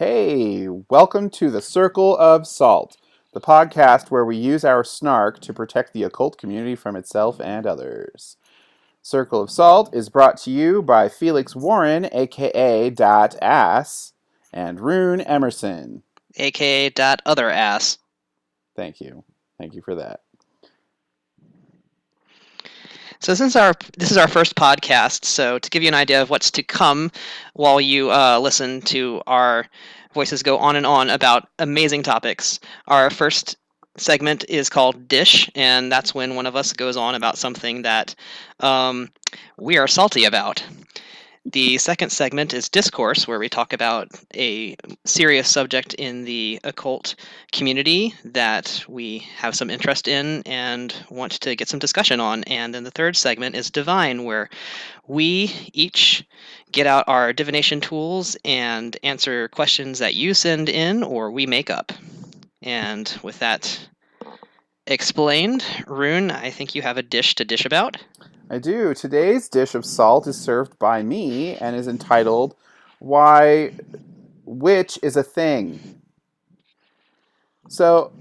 Hey, welcome to the Circle of Salt, the podcast where we use our snark to protect the occult community from itself and others. Circle of Salt is brought to you by Felix Warren, aka Dot Ass, and Rune Emerson. aka dot other ass. Thank you. Thank you for that. So since our this is our first podcast, so to give you an idea of what's to come while you uh, listen to our voices go on and on about amazing topics, our first segment is called Dish, and that's when one of us goes on about something that um, we are salty about. The second segment is Discourse, where we talk about a serious subject in the occult community that we have some interest in and want to get some discussion on. And then the third segment is Divine, where we each get out our divination tools and answer questions that you send in or we make up. And with that explained, Rune, I think you have a dish to dish about. I do. Today's dish of salt is served by me and is entitled Why Witch is a Thing. So,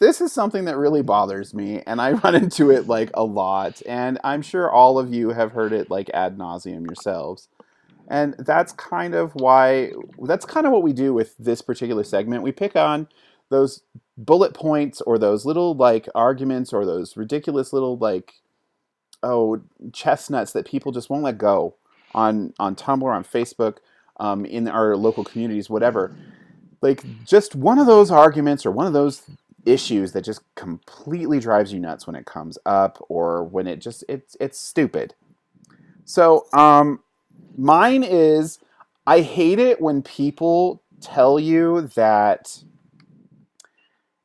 this is something that really bothers me, and I run into it like a lot, and I'm sure all of you have heard it like ad nauseum yourselves. And that's kind of why, that's kind of what we do with this particular segment. We pick on those bullet points or those little like arguments or those ridiculous little like oh chestnuts that people just won't let go on on Tumblr, on Facebook, um, in our local communities, whatever. Like just one of those arguments or one of those issues that just completely drives you nuts when it comes up or when it just it's it's stupid. So um, mine is I hate it when people tell you that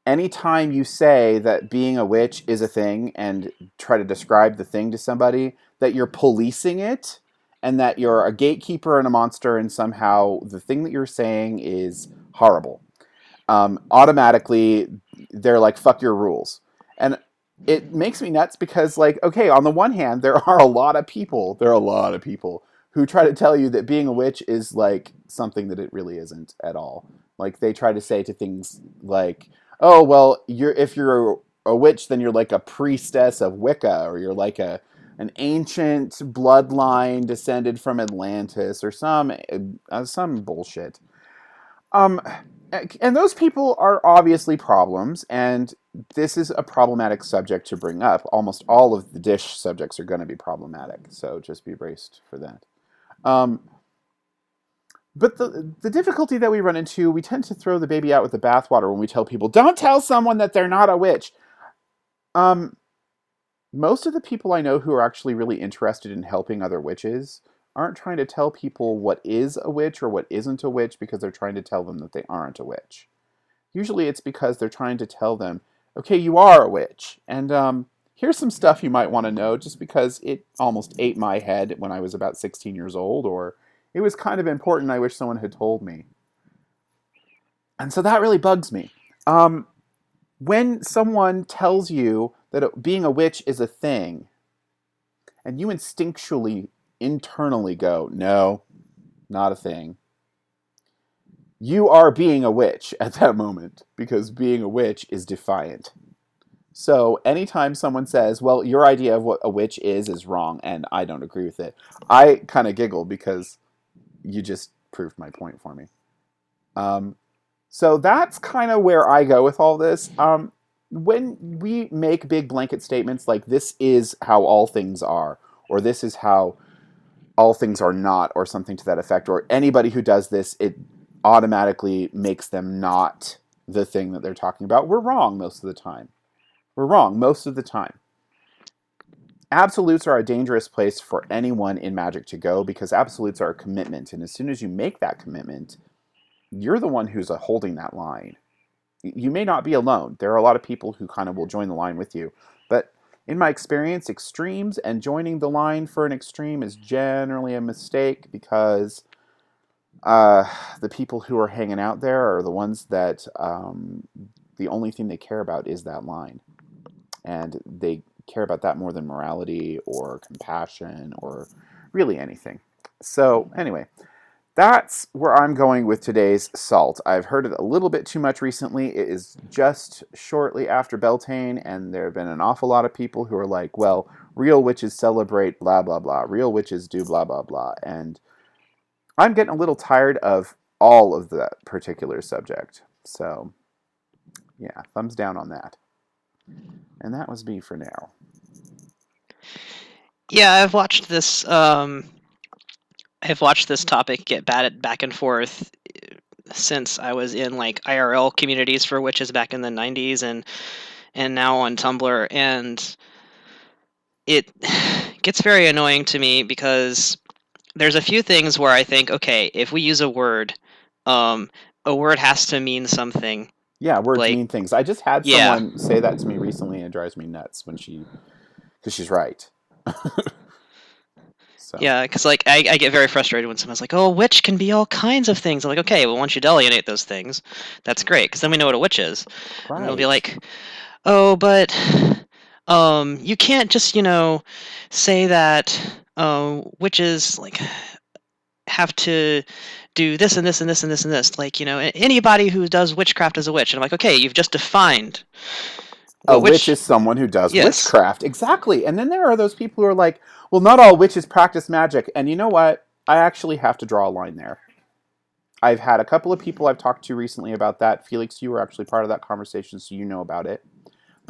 anytime you say that being a witch is a thing and try to describe the thing to somebody, that you're policing it and that you're a gatekeeper and a monster, and somehow the thing that you're saying is horrible. Um, automatically, they're like, fuck your rules. And it makes me nuts because, like, okay, on the one hand, there are a lot of people, there are a lot of people who try to tell you that being a witch is like something that it really isn't at all. Like, they try to say to things like, oh well you're if you're a, witch then you're like a priestess of wicca or you're like a an ancient bloodline descended from atlantis or some uh, some bullshit. Um and those people are obviously problems and this is a problematic subject to bring up. Almost all of the dish subjects are going to be problematic so just be braced for that. Um, but the the difficulty that we run into, we tend to throw the baby out with the bathwater when we tell people, "Don't tell someone that they're not a witch." Um, most of the people I know who are actually really interested in helping other witches aren't trying to tell people what is a witch or what isn't a witch because they're trying to tell them that they aren't a witch. Usually, it's because they're trying to tell them, "Okay, you are a witch," and um, here's some stuff you might want to know, just because it almost ate my head when I was about 16 years old, or it was kind of important. I wish someone had told me. And so that really bugs me. Um, when someone tells you that being a witch is a thing, and you instinctually, internally go, no, not a thing, you are being a witch at that moment because being a witch is defiant. So anytime someone says, well, your idea of what a witch is is wrong and I don't agree with it, I kind of giggle because you just proved my point for me. Um, so that's kind of where I go with all this. Um, when we make big blanket statements like this is how all things are, or this is how all things are not, or something to that effect, or anybody who does this, it automatically makes them not the thing that they're talking about. We're wrong most of the time. We're wrong most of the time absolutes are a dangerous place for anyone in magic to go because absolutes are a commitment and as soon as you make that commitment you're the one who's holding that line. You may not be alone. There are a lot of people who kind of will join the line with you but in my experience extremes and joining the line for an extreme is generally a mistake because uh, the people who are hanging out there are the ones that um, the only thing they care about is that line. And they care about that more than morality or compassion or really anything. So, anyway, that's where I'm going with today's salt. I've heard it a little bit too much recently. It is just shortly after Beltane, and there have been an awful lot of people who are like, well, real witches celebrate blah, blah, blah. Real witches do blah, blah, blah. And I'm getting a little tired of all of that particular subject. So, yeah, thumbs down on that. And that was me for now. Yeah, I've watched this. Um, I've watched this topic get batted back and forth uh, since I was in like IRL communities for witches back in the '90s, and and now on Tumblr, and it gets very annoying to me because there's a few things where I think, okay, if we use a word, um, a word has to mean something. Yeah, words Like- mean things. I just had Yeah. someone say that to me recently, and it drives me nuts when she, because she's right. so, Yeah, because like I, I get very frustrated when someone's like, "Oh, witch can be all kinds of things." I'm like, "Okay, well, once you delineate those things, that's great, because then we know what a witch is." And they'll be like, "Oh, but um, you can't just you know say that uh, witches like have to do this and this and this and this and this. Like you know, anybody who does witchcraft is a witch." And I'm like, "Okay, you've just defined a what witch is someone who does Yes. witchcraft. Exactly. And then there are those people who are like, well, not all witches practice magic. And you know what? I actually have to draw a line there. I've had a couple of people I've talked to recently about that. Felix, you were actually part of that conversation, so you know about it.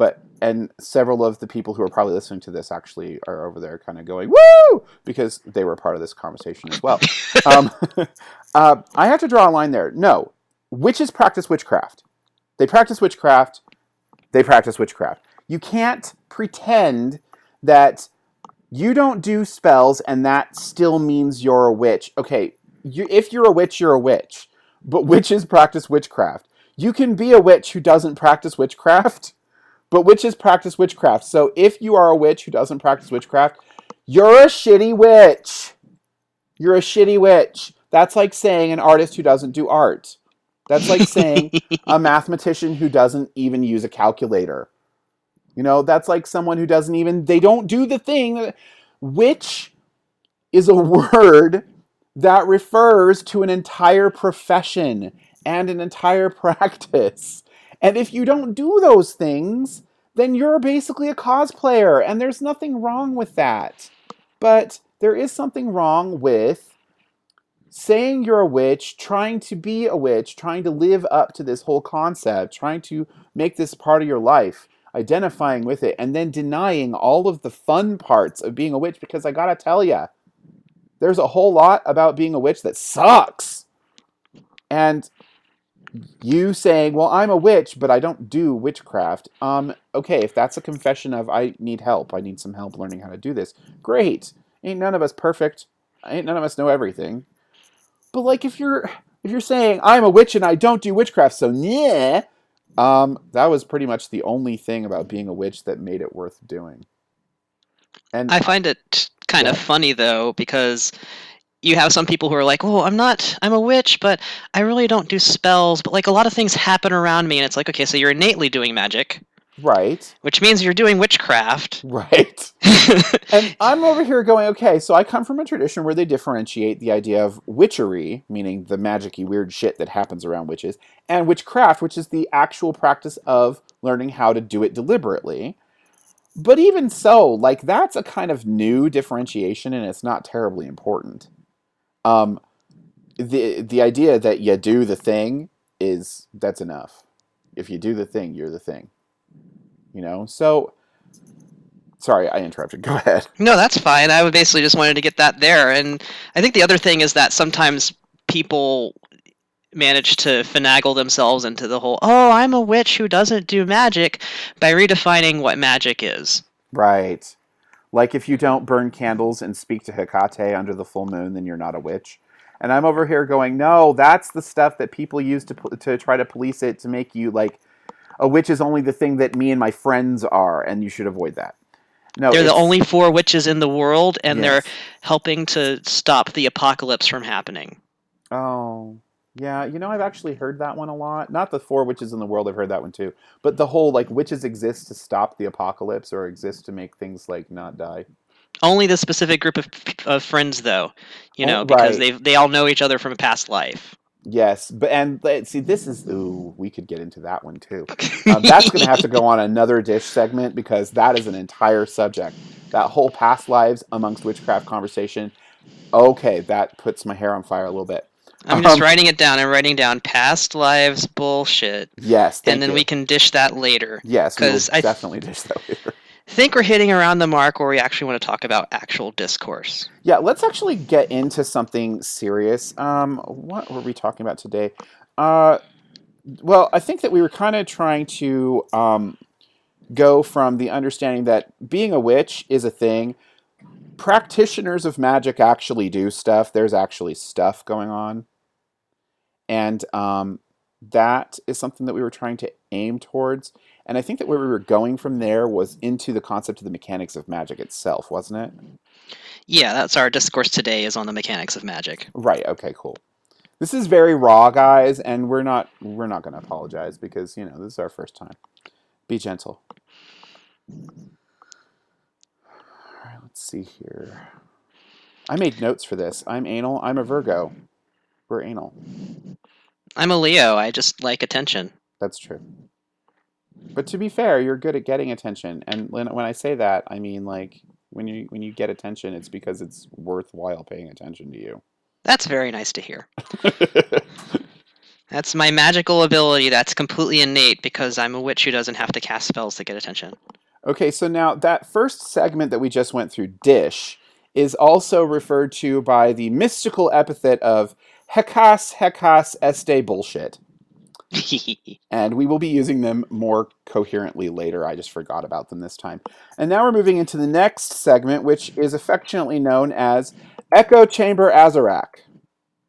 But and several of the people who are probably listening to this actually are over there kind of going woo because they were part of this conversation as well. um, uh, I have to draw a line there. No, witches practice witchcraft. They practice witchcraft. They practice witchcraft. You can't pretend that you don't do spells and that still means you're a witch. Okay, you, if you're a witch, you're a witch. But witches practice witchcraft. You can be a witch who doesn't practice witchcraft, but witches practice witchcraft. So if you are a witch who doesn't practice witchcraft, you're a shitty witch. You're a shitty witch. That's like saying an artist who doesn't do art. That's like saying a mathematician who doesn't even use a calculator. You know, that's like someone who doesn't even they don't do the thing which is a word that refers to an entire profession and an entire practice. And if you don't do those things, then you're basically a cosplayer and there's nothing wrong with that. But there is something wrong with saying you're a witch, trying to be a witch, trying to live up to this whole concept, trying to make this part of your life, identifying with it, and then denying all of the fun parts of being a witch because I gotta tell ya, there's a whole lot about being a witch that sucks. And you saying, "Well, I'm a witch, but I don't do witchcraft." Um, okay, if that's a confession of I need help, I need some help learning how to do this. Great. Ain't none of us perfect. Ain't none of us know everything. But like if you're if you're saying I'm a witch and I don't do witchcraft, so yeah, um, that was pretty much the only thing about being a witch that made it worth doing. And I find it kind of funny though because you have some people who are like, "Oh, I'm not I'm a witch, but I really don't do spells, but like a lot of things happen around me." And it's like, "Okay, so you're innately doing magic, right, which means you're doing witchcraft." right. And I'm over here going, okay, so I come from a tradition where they differentiate the idea of witchery, meaning the magicy weird shit that happens around witches, and witchcraft, which is the actual practice of learning how to do it deliberately. But even so, like that's a kind of new differentiation and it's not terribly important. Um the the idea that you do the thing is that's enough. If you do the thing, you're the thing. You know? So sorry, I interrupted. Go ahead. No, that's fine. I basically just wanted to get that there. And I think the other thing is that sometimes people manage to finagle themselves into the whole, oh, I'm a witch who doesn't do magic by redefining what magic is. Right. Like if you don't burn candles and speak to Hecate under the full moon, then you're not a witch. And I'm over here going, no, that's the stuff that people use to to try to police it to make you like a witch is only the thing that me and my friends are, and you should avoid that. No, they're the only four witches in the world, and they're helping to stop the apocalypse from happening. Oh, yeah. You know, I've actually heard that one a lot. Not the four witches in the world. I've heard that one too. But the whole like witches exist to stop the apocalypse or exist to make things like not die. Only the specific group of, of friends, though, you know, Oh, because they they all know each other from a past life. Yes, but and see, this is ooh, we could get into that one too. Um, that's going to have to go on another dish segment because that is an entire subject. That whole past lives amongst witchcraft conversation. Okay, that puts my hair on fire a little bit. I'm just Um, writing it down. I'm writing down past lives bullshit, Yes, and then you. we can dish that later. yes, because I definitely dish that later. think we're hitting around the mark where we actually want to talk about actual discourse. Yeah, let's actually get into something serious. Um, what were we talking about today? Uh, well, I think that we were kind of trying to um, go from the understanding that being a witch is a thing. Practitioners of magic actually do stuff. There's actually stuff going on, and um, that is something that we were trying to aim towards. And I think that where we were going from there was into the concept of the mechanics of magic itself, wasn't it? Yeah, that's our discourse today is on the mechanics of magic. Right. Okay. Cool. This is very raw, guys, and we're not we're not going to apologize because you know this is our first time. Be gentle. Let's see here. I made notes for this. I'm anal. I'm a Virgo. We're anal. I'm a Leo. I just like attention. That's true. But to be fair, you're good at getting attention, and when when I say that, I mean like when you when you get attention, it's because it's worthwhile paying attention to you. That's very nice to hear. That's my magical ability that's completely innate because I'm a witch who doesn't have to cast spells to get attention. Okay, so now that first segment that we just went through, dish, is also referred to by the mystical epithet of Hekas Hekas Este bullshit. And we will be using them more coherently later. I just forgot about them this time. And now we're moving into the next segment, which is affectionately known as Echo Chamber Azarak,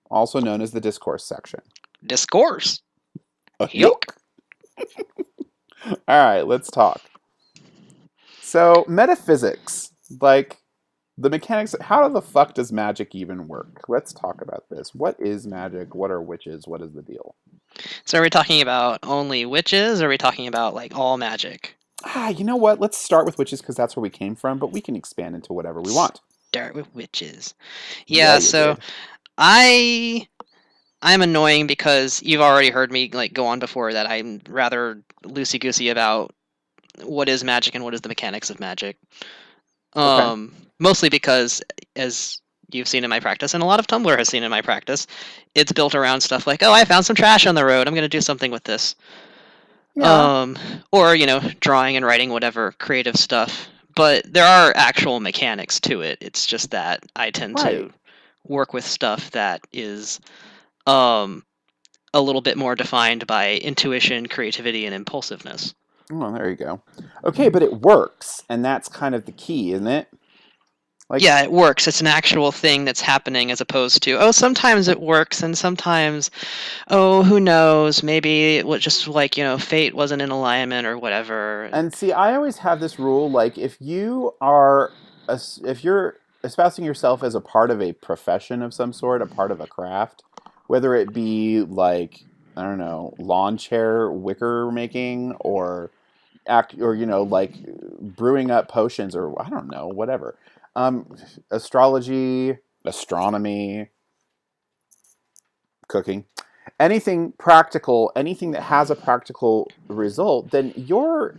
also known as the discourse section. Discourse. Uh, yuck. Yuck. All right, let's talk. So, metaphysics, like the mechanics, how the fuck does magic even work? Let's talk about this. What is magic? What are witches? What is the deal? So are we talking about only witches or are we talking about like all magic? Ah, you know what? Let's start with witches because that's where we came from, but we can expand into whatever we want. Start with witches. Yeah, you so did. I I'm annoying because you've already heard me like go on before that I'm rather loosey goosey about what is magic and what is the mechanics of magic. Um, mostly because as you've seen in my practice, and a lot of Tumblr has seen in my practice, it's built around stuff like, oh, I found some trash on the road. I'm going to do something with this. Yeah. Um, or you know, drawing and writing, whatever creative stuff. But there are actual mechanics to it. It's just that I tend to work with stuff that is um a little bit more defined by intuition, creativity, and impulsiveness. Oh, there you go. Okay, but it works, and that's kind of the key, isn't it? Like, yeah, it works. It's an actual thing that's happening as opposed to, oh, sometimes it works and sometimes, oh, who knows? Maybe it was just like, you know, fate wasn't in alignment or whatever. And see, I always have this rule: like, if you are, if you're espousing yourself as a part of a profession of some sort, a part of a craft, whether it be like I don't know, lawn chair wicker making, or act, or you know, like brewing up potions, or I don't know, whatever. Um, astrology, astronomy, cooking anything practical anything that has a practical result then your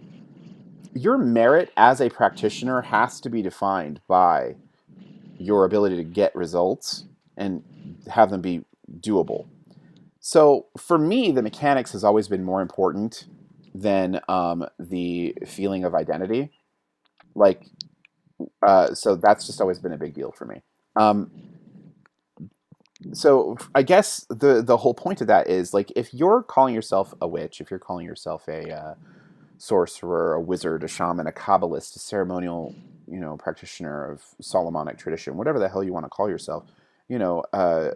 your merit as a practitioner has to be defined by your ability to get results and have them be doable so for me the mechanics has always been more important than um, the feeling of identity. Like uh, so that's just always been a big deal for me. Um, so I guess the the whole point of that is like if you're calling yourself a witch, if you're calling yourself a uh, sorcerer, a wizard, a shaman, a kabbalist, a ceremonial, you know, practitioner of Solomonic tradition, whatever the hell you want to call yourself, you know, uh,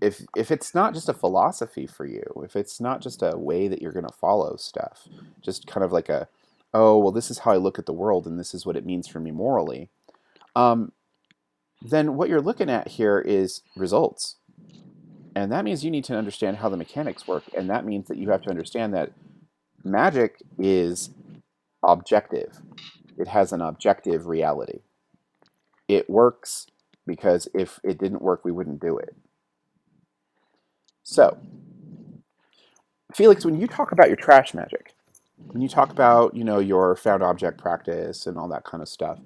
if if it's not just a philosophy for you, if it's not just a way that you're going to follow stuff, just kind of like a, oh well, this is how I look at the world, and this is what it means for me morally. Um, then what you're looking at here is results. And that means you need to understand how the mechanics work. And that means that you have to understand that magic is objective, it has an objective reality. it works because if it didn't work, we wouldn't do it. So, Felix, when you talk about your trash magic, when you talk about you know your found object practice and all that kind of stuff,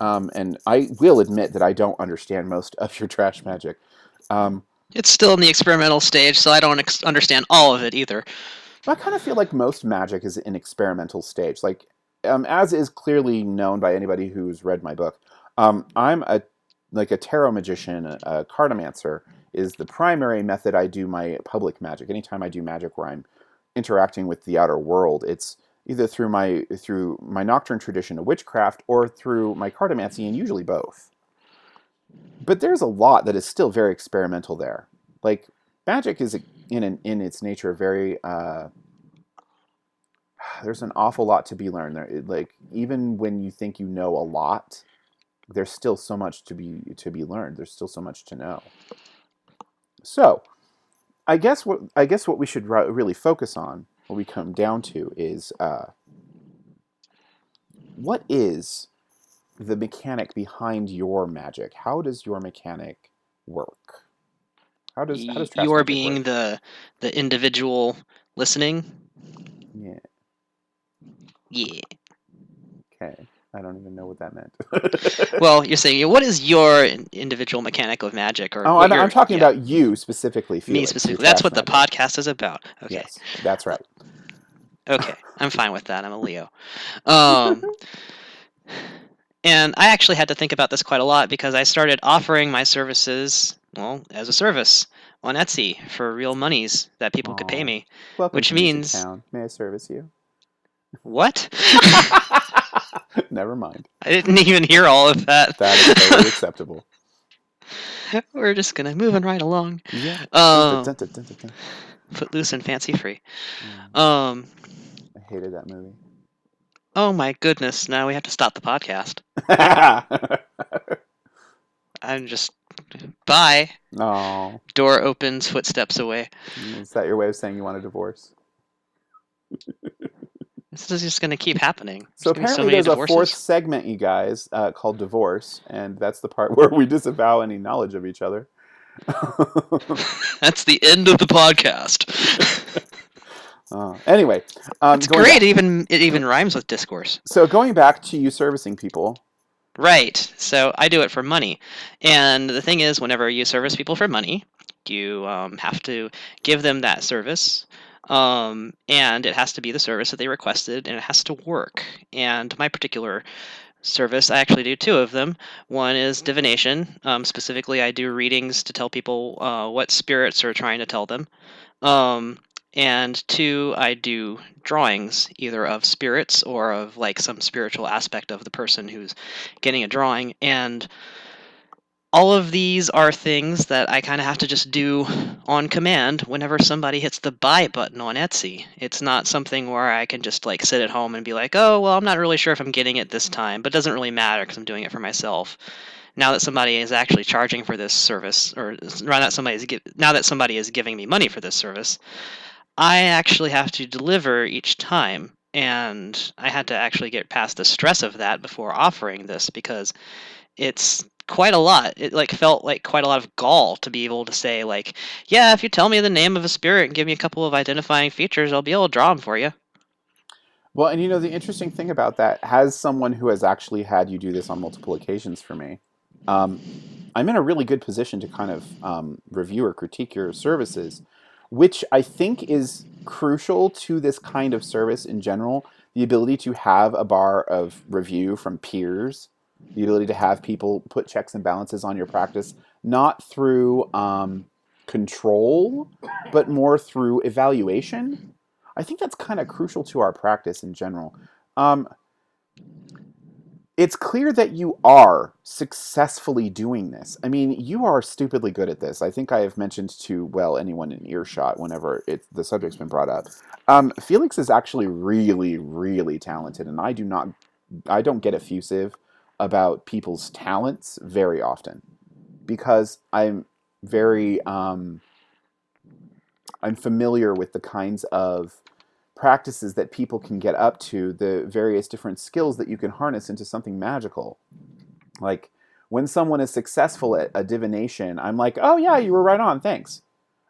um, and I will admit that I don't understand most of your trash magic. Um, It's still in the experimental stage, so I don't ex- understand all of it either. I kind of feel like most magic is in experimental stage. Like, um, as is clearly known by anybody who's read my book, um, I'm a like a tarot magician, a, cartomancer is the primary method I do my public magic. Anytime I do magic where I'm interacting with the outer world, it's either through my through my nocturne tradition of witchcraft or through my cartomancy, and usually both. But there's a lot that is still very experimental there. Like magic is in an, in its nature very uh, there's an awful lot to be learned there. Like even when you think you know a lot, there's still so much to be to be learned. There's still so much to know. So, I guess what I guess what we should really focus on, what we come down to, is uh, what is the mechanic behind your magic? How does your mechanic work? How does how does trash you are being work? the the individual listening. yeah Yeah. okay. I don't even know what that meant. Well, you're saying what is your individual mechanic of magic, or oh, I'm, I'm talking yeah, about you specifically. me Felix, your specifically. That's what the magic. podcast is about. Okay. Yes, that's right. Okay, I'm fine with that. I'm a Leo. Um, and I actually had to think about this quite a lot because I started offering my services, well, as a service on Etsy for real monies that people could pay me. Welcome Which means-. May I service you? What? Never mind. I didn't even hear all of that. That is totally acceptable. We're just gonna moving right along. Yeah. Um, Dun, dun, dun, dun, dun. Footloose and fancy free. Mm, Um. I hated that movie. Oh my goodness! Now we have to stop the podcast. I'm just. Bye. oh, Door opens. Footsteps away. is that your way of saying you want a divorce? This is just gonna keep happening. So There's apparently, many there's a fourth segment, you guys, uh, called divorce, and that's the part where we disavow any knowledge of each other. That's the end of the podcast. Uh, anyway, um, It's great. back- It even it even rhymes with discourse. so going back to you servicing people, Right. So I do it for money, and the thing is, whenever you service people for money, you um, have to give them that service, um, and it has to be the service that they requested, and it has to work. And my particular service, I actually do two of them. One is divination. Um, specifically, I do readings to tell people uh, what spirits are trying to tell them. Um, and two, I do drawings, either of spirits or of like some spiritual aspect of the person who's getting a drawing. And all of these are things that I kind of have to just do on command whenever somebody hits the buy button on Etsy. It's not something where I can just like sit at home and be like, oh, well, I'm not really sure if I'm getting it this time, but it doesn't really matter because I'm doing it for myself. Now that somebody is actually charging for this service, or now that somebody is now that somebody is giving me money for this service, I actually have to deliver each time, and I had to actually get past the stress of that before offering this because it's quite a lot. It like felt like quite a lot of gall to be able to say like, yeah, if you tell me the name of a spirit and give me a couple of identifying features, I'll be able to draw them for you. Well, and you know the interesting thing about that, has someone who has actually had you do this on multiple occasions for me, um, I'm in a really good position to kind of um, review or critique your services, which I think is crucial to this kind of service in general. The ability to have a bar of review from peers, the ability to have people put checks and balances on your practice, not through um, control, but more through evaluation. I think that's kind of crucial to our practice in general. Um, it's clear that you are successfully doing this. I mean, you are stupidly good at this. I think I have mentioned to well anyone in earshot whenever it, the subject's been brought up. Um, Felix is actually really, really talented, and I do not, I don't get effusive about people's talents very often because I'm very, um, I'm familiar with the kinds of practices that people can get up to, the various different skills that you can harness into something magical. Like When someone is successful at a divination, I'm like, oh yeah, you were right on, thanks.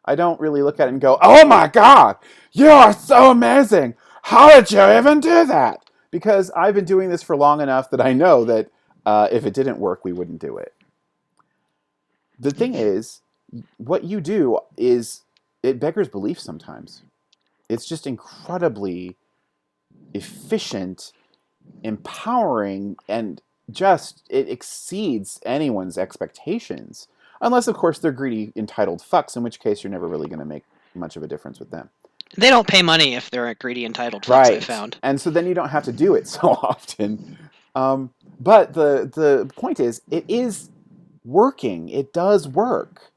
I don't really look at it and go, oh my god, you are so amazing. How did you even do that? Because I've been doing this for long enough that I know that uh, if it didn't work, we wouldn't do it. The thing is, what you do is it beggars belief sometimes. It's just incredibly efficient, empowering, and just it exceeds anyone's expectations. Unless, of course, they're greedy, entitled fucks, in which case you're never really going to make much of a difference with them. They don't pay money if they're a greedy, entitled fucks. I found, and so then you don't have to do it so often. Um, but the the point is, it is working. It does work.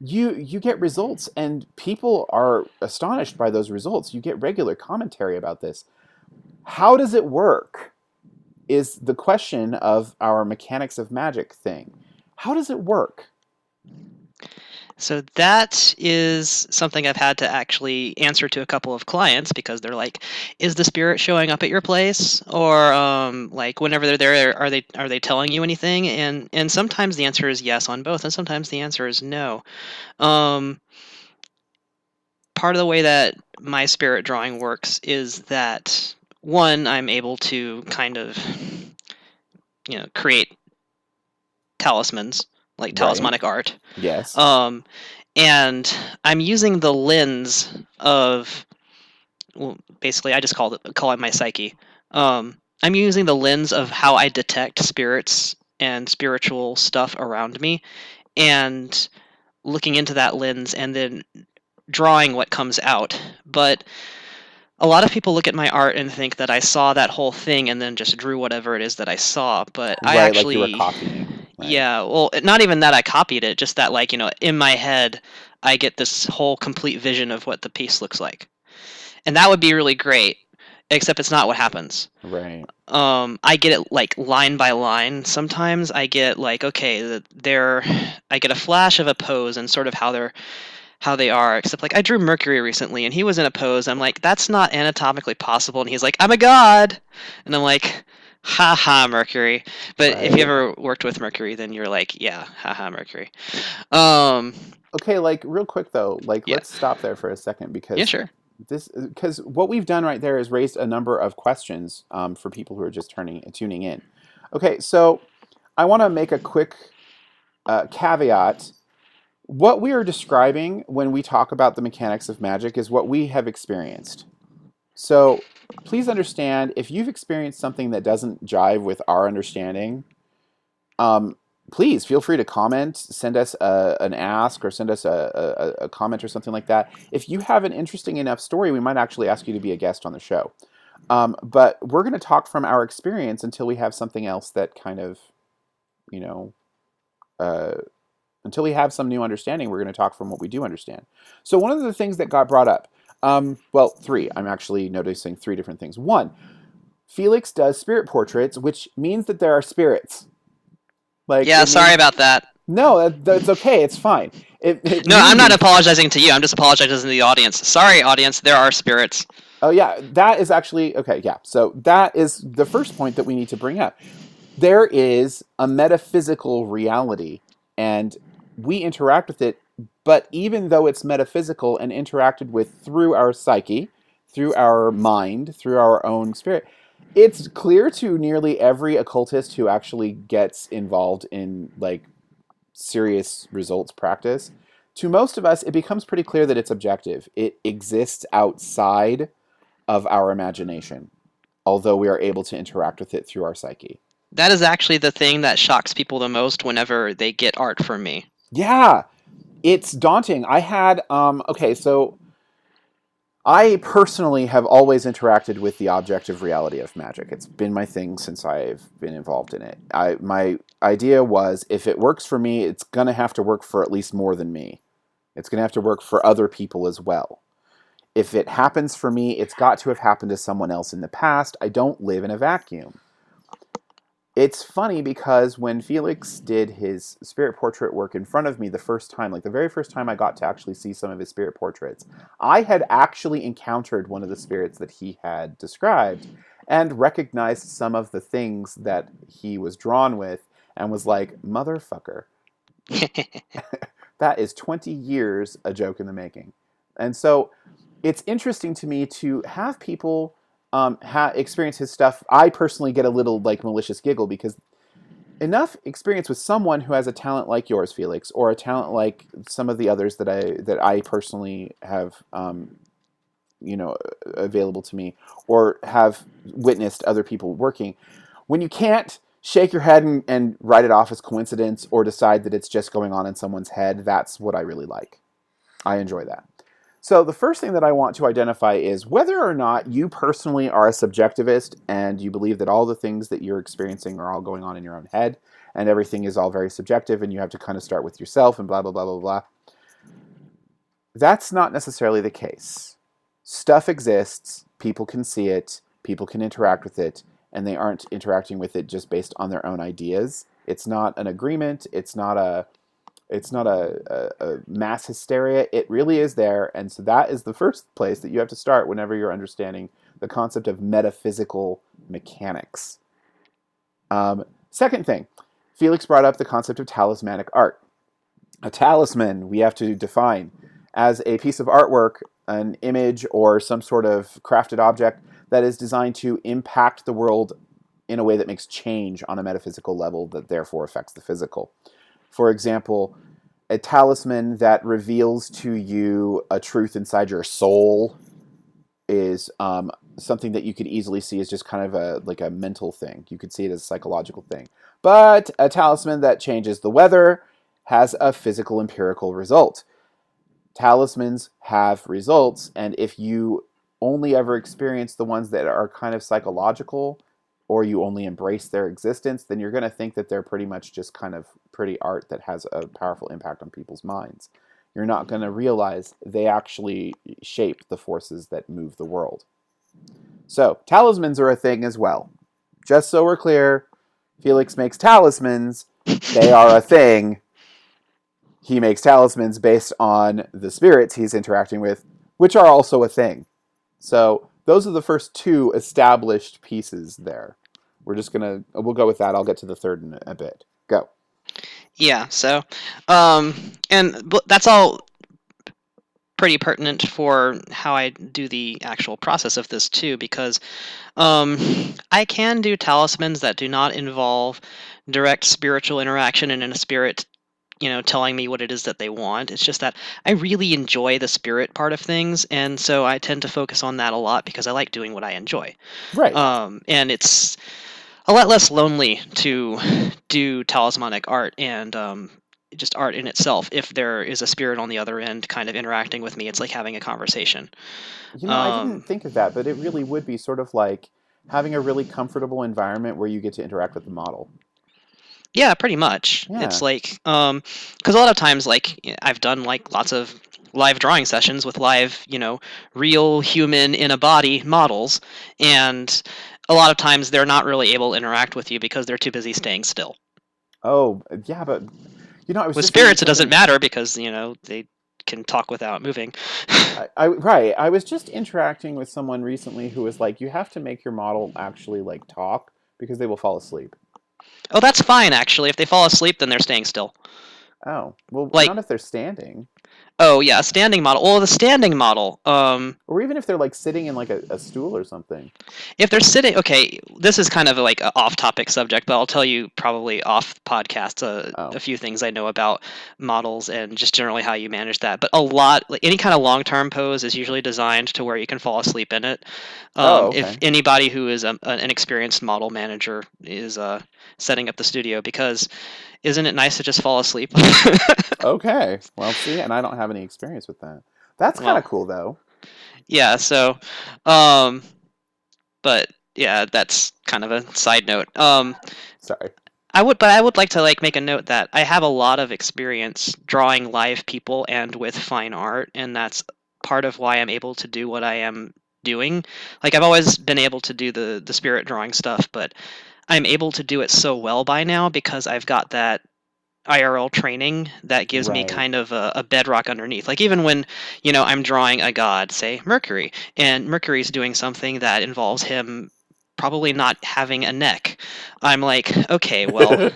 You you get results, and people are astonished by those results. You get regular commentary about this. How does it work? Is the question of our mechanics of magic thing. How does it work? So that is something I've had to actually answer to a couple of clients because they're like, "Is the spirit showing up at your place?" Or um, like, whenever they're there, are they are they telling you anything? And and sometimes the answer is yes on both, and sometimes the answer is no. Um, part of the way that my spirit drawing works is that one, I'm able to kind of, you know, create talismans like talismanic right. art. Yes. Um, and I'm using the lens of, well, basically, I just call it call it my psyche. Um, I'm using the lens of how I detect spirits and spiritual stuff around me, and looking into that lens and then drawing what comes out. But a lot of people look at my art and think that I saw that whole thing and then just drew whatever it is that I saw. But right, I actually, like you were copying. Right. Yeah, well, not even that I copied it, just that like, you know, in my head I get this whole complete vision of what the piece looks like. And that would be really great, except it's not what happens. Right. Um I get it like line by line. Sometimes I get like okay, they're I get a flash of a pose and sort of how they're how they are except like i drew mercury recently and he was in a pose i'm like that's not anatomically possible and he's like i'm a god and i'm like ha ha Mercury. But right. if you ever worked with Mercury, then you're like, yeah, ha ha Mercury. Um, okay, like real quick though, like yeah. let's stop there for a second because yeah, sure. This because what we've done right there is raised a number of questions um, for people who are just turning tuning in. Okay, so I want to make a quick uh, caveat. What we are describing when we talk about the mechanics of magic is what we have experienced. So please understand if you've experienced something that doesn't jive with our understanding, um, please feel free to comment, send us a, an ask, or send us a, a, a, comment or something like that. If you have an interesting enough story, we might actually ask you to be a guest on the show. Um, but we're going to talk from our experience until we have something else that kind of, you know, uh, until we have some new understanding, we're going to talk from what we do understand. So, one of the things that got brought up um, well, three. I'm actually noticing three different things. One, Felix does spirit portraits, which means that there are spirits. Like, yeah, sorry means... about that. No, that's okay. It's fine. It, it no, I'm not apologizing to you. I'm just apologizing to the audience. Sorry, audience. There are spirits. Oh yeah, that is actually okay. Yeah, so that is the first point that we need to bring up. There is a metaphysical reality, and we interact with it but even though it's metaphysical and interacted with through our psyche, through our mind, through our own spirit, it's clear to nearly every occultist who actually gets involved in like serious results practice. To most of us, it becomes pretty clear that it's objective. It exists outside of our imagination, although we are able to interact with it through our psyche. That is actually the thing that shocks people the most whenever they get art from me. Yeah, it's daunting. I had um, okay, so I personally have always interacted with the objective reality of magic. It's been my thing since I've been involved in it. I my idea was if it works for me, it's gonna have to work for at least more than me. It's gonna have to work for other people as well. If it happens for me, it's got to have happened to someone else in the past. I don't live in a vacuum it's funny because when Felix did his spirit portrait work in front of me the first time, like the very first time I got to actually see some of his spirit portraits, I had actually encountered one of the spirits that he had described and recognized some of the things that he was drawn with. and was like, "Motherfucker." that is 20 years a joke in the making. And so it's interesting to me to have people um, ha- experience his stuff. I personally get a little like malicious giggle because enough experience with someone who has a talent like yours, Felix, or a talent like some of the others that I that I personally have, um, you know, available to me, or have witnessed other people working. When you can't shake your head and, and write it off as coincidence or decide that it's just going on in someone's head, that's what I really like. I enjoy that. So, the first thing that I want to identify is whether or not you personally are a subjectivist and you believe that all the things that you're experiencing are all going on in your own head and everything is all very subjective and you have to kind of start with yourself and blah, blah, blah, blah, blah. That's not necessarily the case. Stuff exists, people can see it, people can interact with it, and they aren't interacting with it just based on their own ideas. It's not an agreement, it's not a it's not a, a, a, mass hysteria. It really is there. And so that is the first place that you have to start whenever you're understanding the concept of metaphysical mechanics. Um, second thing, Felix brought up the concept of talismanic art. A talisman, we have to define as a piece of artwork, an image, or some sort of crafted object that is designed to impact the world in a way that makes change on a metaphysical level that therefore affects the physical. For example, a talisman that reveals to you a truth inside your soul is um, something that you could easily see as just kind of a like a mental thing. You could see it as a psychological thing. But a talisman that changes the weather has a physical empirical result. Talismans have results, and if you only ever experience the ones that are kind of psychological, or you only embrace their existence, then you're going to think that they're pretty much just kind of pretty art that has a powerful impact on people's minds. You're not going to realize they actually shape the forces that move the world. So, talismans are a thing as well. Just so we're clear, Felix makes talismans, they are a thing. He makes talismans based on the spirits he's interacting with, which are also a thing. So, those are the first two established pieces there. We're just gonna we'll go with that. I'll get to the third in a bit. Go. Yeah. So, um, and that's all pretty pertinent for how I do the actual process of this too, because um, I can do talismans that do not involve direct spiritual interaction and in a spirit you know telling me what it is that they want. It's just that i really enjoy the spirit part of things and so i tend to focus on that a lot because i like doing what i enjoy. Right. Um, and it's a lot less lonely to do talismanic art and um, just art in itself if there is a spirit on the other end kind of interacting with me. It's like having a conversation. You know um, i didn't think of that but it really would be sort of like having a really comfortable environment where you get to interact with the model yeah pretty much yeah. it's like um because a lot of times like i've done like lots of live drawing sessions with live you know real human in a body models and a lot of times they're not really able to interact with you because they're too busy staying still. Oh, yeah, but you know, I was with spirits it doesn't matter because you know they can talk without moving. I, I, right. I was just interacting with someone recently who was like, "You have to make your model actually like talk because they will fall asleep." Oh, that's fine actually. If they fall asleep, then they're staying still. Oh well, like, not if they're standing. Oh yeah, a standing model. Oh, the standing model. Um, or even if they're like sitting in like a, a stool or something. If they're sitting, okay, this is kind of like an off-topic subject, but I'll tell you probably off podcast uh, oh. a few things I know about models and just generally how you manage that. But a lot, like any kind of long-term pose is usually designed to where you can fall asleep in it. Um, oh, okay. If anybody who is a, an experienced model manager is uh, setting up the studio, because isn't it nice to just fall asleep? okay. Well, see, and I don't have any experience with that. That's kind of well, cool, though. Yeah. So, um, but yeah, that's kind of a side note. Um, sorry. I would, but I would like to like make a note that I have a lot of experience drawing live people and with fine art, and that's part of why I'm able to do what I am doing. Like I've always been able to do the the spirit drawing stuff, but I'm able to do it so well by now because I've got that IRL training that gives right. me kind of a, a, bedrock underneath. Like even when, you know, I'm drawing a god, say Mercury, and Mercury's doing something that involves him probably not having a neck. I'm like, okay, well,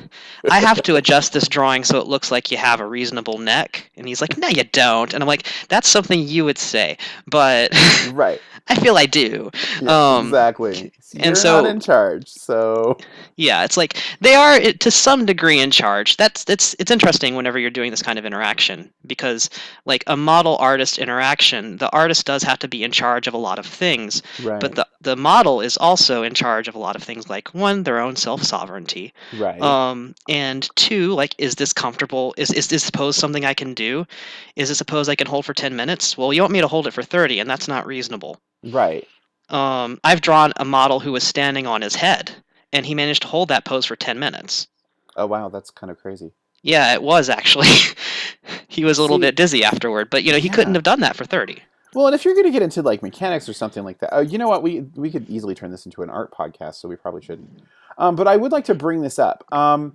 I have to adjust this drawing so it looks like you have a reasonable neck. And he's like, no, you don't. And I'm like, that's something you would say, but right. I feel I do. Yeah, Um, exactly. And so- not in charge, so Yeah, it's like they are to some degree in charge. That's it's it's interesting whenever you're doing this kind of interaction because like a model artist interaction, the artist does have to be in charge of a lot of things, right. but the the model is also in charge of a lot of things like one their own self-sovereignty. right. Um and two, like is this comfortable? Is is this pose something I can do? Is this a pose I can hold for 10 minutes? Well, you want me to hold it for 30 and that's not reasonable right. um, I've drawn a model who was standing on his head, and he managed to hold that pose for 10 minutes. Oh wow, that's kind of crazy. Yeah, it was actually. he was a little See- bit dizzy afterward, but you know he couldn't have done that for 30. Well, and if you're going to get into like mechanics or something like that, oh, you know what? We we could easily turn this into an art podcast, so we probably shouldn't. Um, but I would like to bring this up. Um,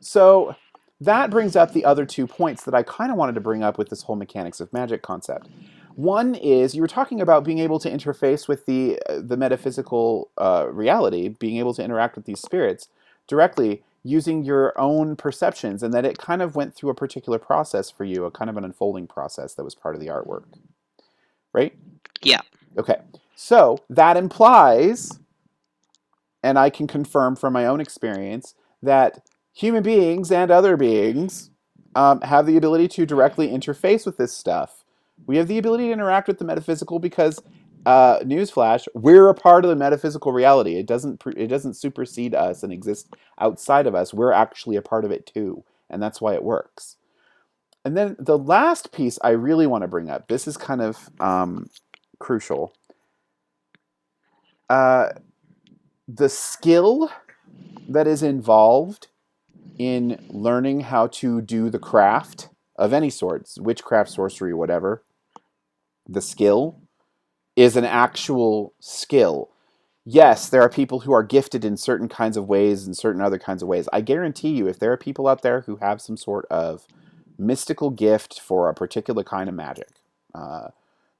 so that brings up the other two points that I kind of wanted to bring up with this whole mechanics of magic concept. One is you were talking about being able to interface with the uh, the metaphysical uh, reality, being able to interact with these spirits directly using your own perceptions, and that it kind of went through a particular process for you, a kind of an unfolding process that was part of the artwork, right? Yeah. Okay. So that implies, and I can confirm from my own experience, that human beings and other beings um, have the ability to directly interface with this stuff. We have the ability to interact with the metaphysical because, uh, newsflash, we're a part of the metaphysical reality. It doesn't pre- it doesn't supersede us and exist outside of us. We're actually a part of it too, and that's why it works. And then the last piece I really want to bring up. This is kind of um, crucial. Uh, the skill that is involved in learning how to do the craft of any sorts, witchcraft, sorcery, whatever, the skill is an actual skill. Yes, there are people who are gifted in certain kinds of ways and certain other kinds of ways. I guarantee you, if there are people out there who have some sort of mystical gift for a particular kind of magic, uh,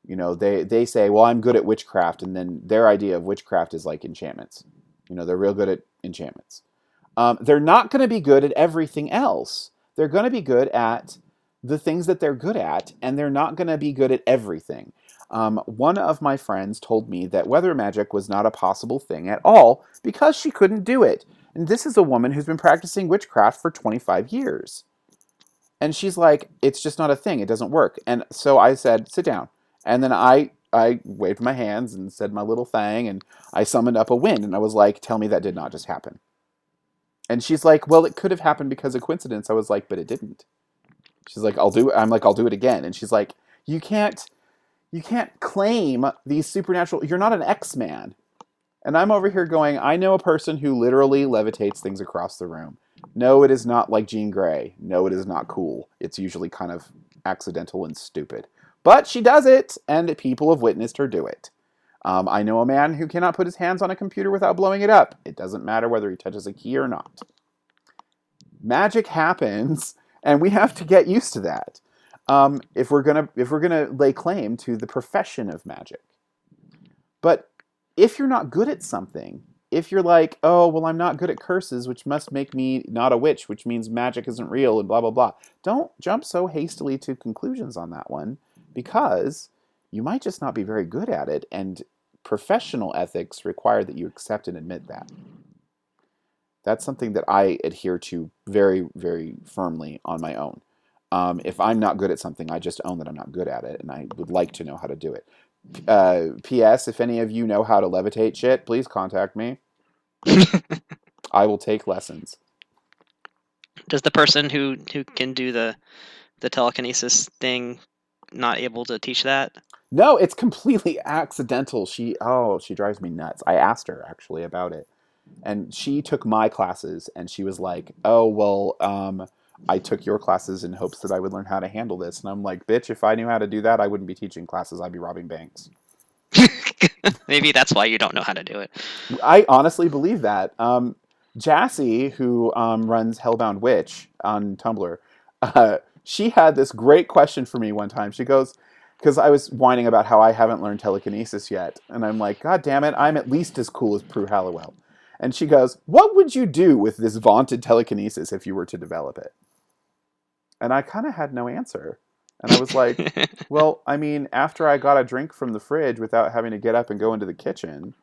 you know, they, they say, well, I'm good at witchcraft, and then their idea of witchcraft is like enchantments. You know, they're real good at enchantments. Um, they're not going to be good at everything else. They're going to be good at the things that they're good at, and they're not going to be good at everything. Um, one of my friends told me that weather magic was not a possible thing at all because she couldn't do it. And this is a woman who's been practicing witchcraft for 25 years. And she's like, it's just not a thing. It doesn't work. And so I said, sit down. And then I I waved my hands and said my little thing, and I summoned up a wind, and I was like, tell me that did not just happen. And she's like, well, it could have happened because of coincidence. I was like, but it didn't. She's like, I'll do it. I'm like, I'll do it again. And she's like, you can't, you can't claim these supernatural. You're not an X Man. And I'm over here going, I know a person who literally levitates things across the room. No, it is not like Jean Grey. No, it is not cool. It's usually kind of accidental and stupid. But she does it, and people have witnessed her do it. Um, I know a man who cannot put his hands on a computer without blowing it up. It doesn't matter whether he touches a key or not. Magic happens, and we have to get used to that. Um, if we're gonna if we're gonna lay claim to the profession of magic. But if you're not good at something, if you're like, oh well, I'm not good at curses, which must make me not a witch, which means magic isn't real, and blah blah blah. Don't jump so hastily to conclusions on that one, because you might just not be very good at it, and professional ethics require that you accept and admit that. That's something that I adhere to very, very firmly on my own. Um, if I'm not good at something, I just own that I'm not good at it, and I would like to know how to do it. Uh, P.S. If any of you know how to levitate shit, please contact me. I will take lessons. Does the person who who can do the the telekinesis thing not able to teach that? No, it's completely accidental. She oh, she drives me nuts. I asked her actually about it. And she took my classes and she was like, "Oh, well, um I took your classes in hopes that I would learn how to handle this." And I'm like, "Bitch, if I knew how to do that, I wouldn't be teaching classes. I'd be robbing banks." Maybe that's why you don't know how to do it. I honestly believe that. Um, Jassy, who um, runs Hellbound Witch on Tumblr, uh, she had this great question for me one time. She goes, because I was whining about how I haven't learned telekinesis yet, and I'm like, God damn it, I'm at least as cool as Prue Halliwell. And she goes, What would you do with this vaunted telekinesis if you were to develop it? And I kind of had no answer. And I was like, Well, I mean, after I got a drink from the fridge without having to get up and go into the kitchen,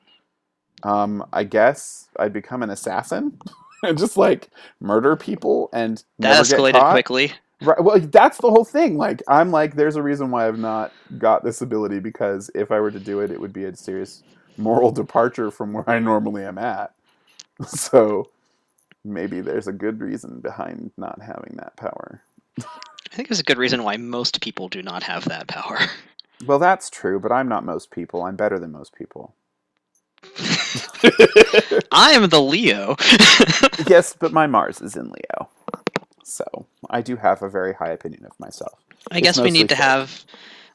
um, I guess I'd become an assassin and just like murder people and that escalated quickly. Right. Well, that's the whole thing. Like, I'm like, there's a reason why I've not got this ability because if I were to do it, it would be a serious moral departure from where I normally am at. So maybe there's a good reason behind not having that power. I think there's a good reason why most people do not have that power. Well, that's true, but I'm not most people. I'm better than most people. I am the Leo. yes, but my Mars is in Leo. So I do have a very high opinion of myself. I It's guess we need to have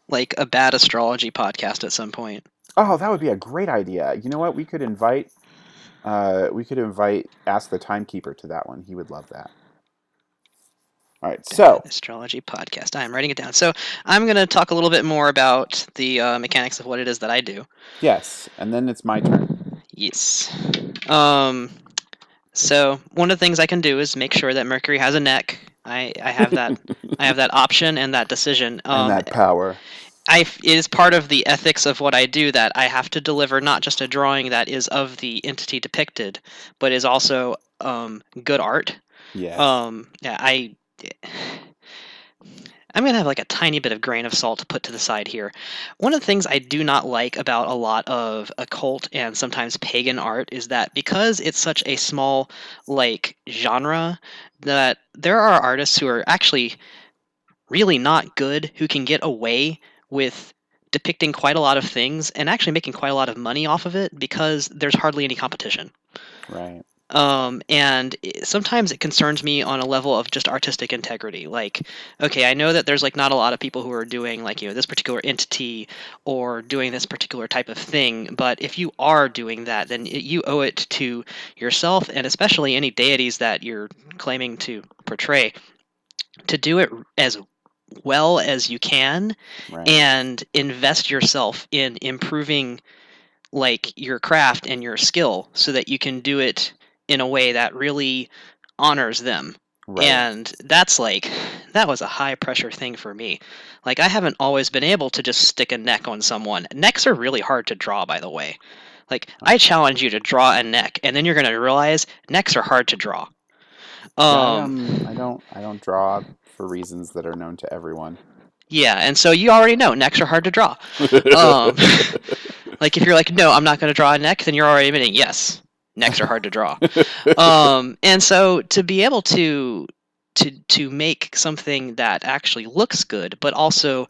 like a bad astrology podcast at some point. Oh, that would be a great idea. You know what? We could invite uh, we could invite Ask the Timekeeper to that one. He would love that. All right. So, astrology podcast. I am writing it down. So I'm going to talk a little bit more about the uh, mechanics of what it is that I do. yes, and then it's my turn. Yes. Um. So one of the things I can do is make sure that Mercury has a neck. I, I have that I have that option and that decision. Um, and that power. I it is part of the ethics of what I do that I have to deliver not just a drawing that is of the entity depicted, but is also um, good art. Yes. Um, yeah, I. I'm gonna have like a tiny bit of grain of salt to put to the side here. One of the things I do not like about a lot of occult and sometimes pagan art is that because it's such a small like genre, that there are artists who are actually really not good who can get away with depicting quite a lot of things and actually making quite a lot of money off of it because there's hardly any competition right. um, and sometimes it concerns me on a level of just artistic integrity like okay i know that there's like not a lot of people who are doing like you know this particular entity or doing this particular type of thing but if you are doing that then it, you owe it to yourself and especially any deities that you're claiming to portray to do it as well as you can Right. and invest yourself in improving like your craft and your skill so that you can do it in a way that really honors them. Right. and that's like that was a high pressure thing for me. Like i haven't always been able to just stick a neck on someone. Necks are really hard to draw by the way. Like i challenge you to draw a neck and then you're going to realize necks are hard to draw Yeah, I, um, um, I don't. I don't draw for reasons that are known to everyone. yeah and so you already know necks are hard to draw Um, like if you're like no i'm not going to draw a neck then you're already admitting yes necks are hard to draw um, and so to be able to to to make something that actually looks good but also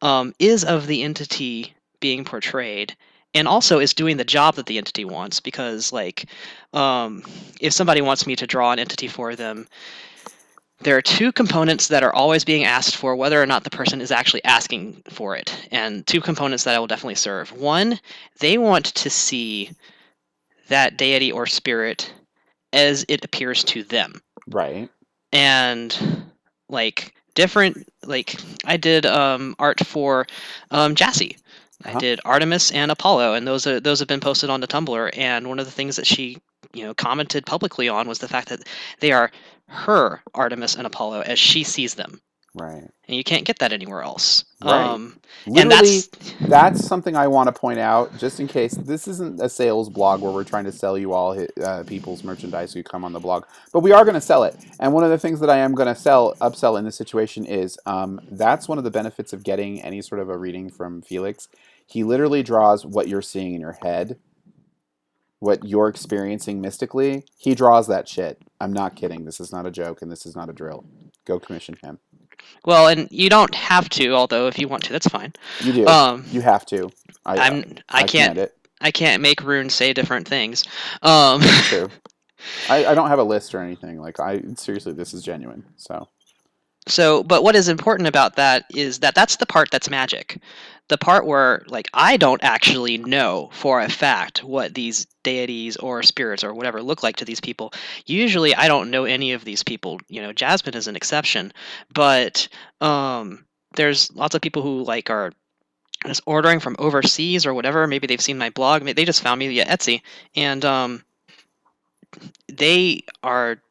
um, is of the entity being portrayed and also is doing the job that the entity wants because like um, if somebody wants me to draw an entity for them there are two components that are always being asked for whether or not the person is actually asking for it and two components that i will definitely serve. One they want to see that deity or spirit as it appears to them. Right. and like different like i did um, art for um, jassy i Uh-huh. did artemis and apollo and those are those have been posted onto tumblr and one of the things that she you know commented publicly on was the fact that they are her artemis and apollo as she sees them Right. and you can't get that anywhere else Right. um, and that's that's something I want to point out, just in case this isn't a sales blog where we're trying to sell you all uh, people's merchandise who come on the blog, but we are going to sell it. And one of the things that I am going to sell, upsell in this situation is um, that's one of the benefits of getting any sort of a reading from Felix. He literally draws what you're seeing in your head, what you're experiencing mystically. He draws that shit. I'm not kidding. This is not a joke, and this is not a drill. Go commission him. Well and you don't have to although if you want to that's fine You do. um, you have to. I, i'm i, I can't i can't make runes say different things um, True. I, I don't have a list or anything. Like I seriously, this is genuine. So So, but what is important about that is that that's the part that's magic. The part where, like, I don't actually know for a fact what these deities or spirits or whatever look like to these people. Usually, I don't know any of these people. You know, Jasmine is an exception, but um, there's lots of people who like are just ordering from overseas or whatever. Maybe they've seen my blog. They just found me via Etsy, and um, they are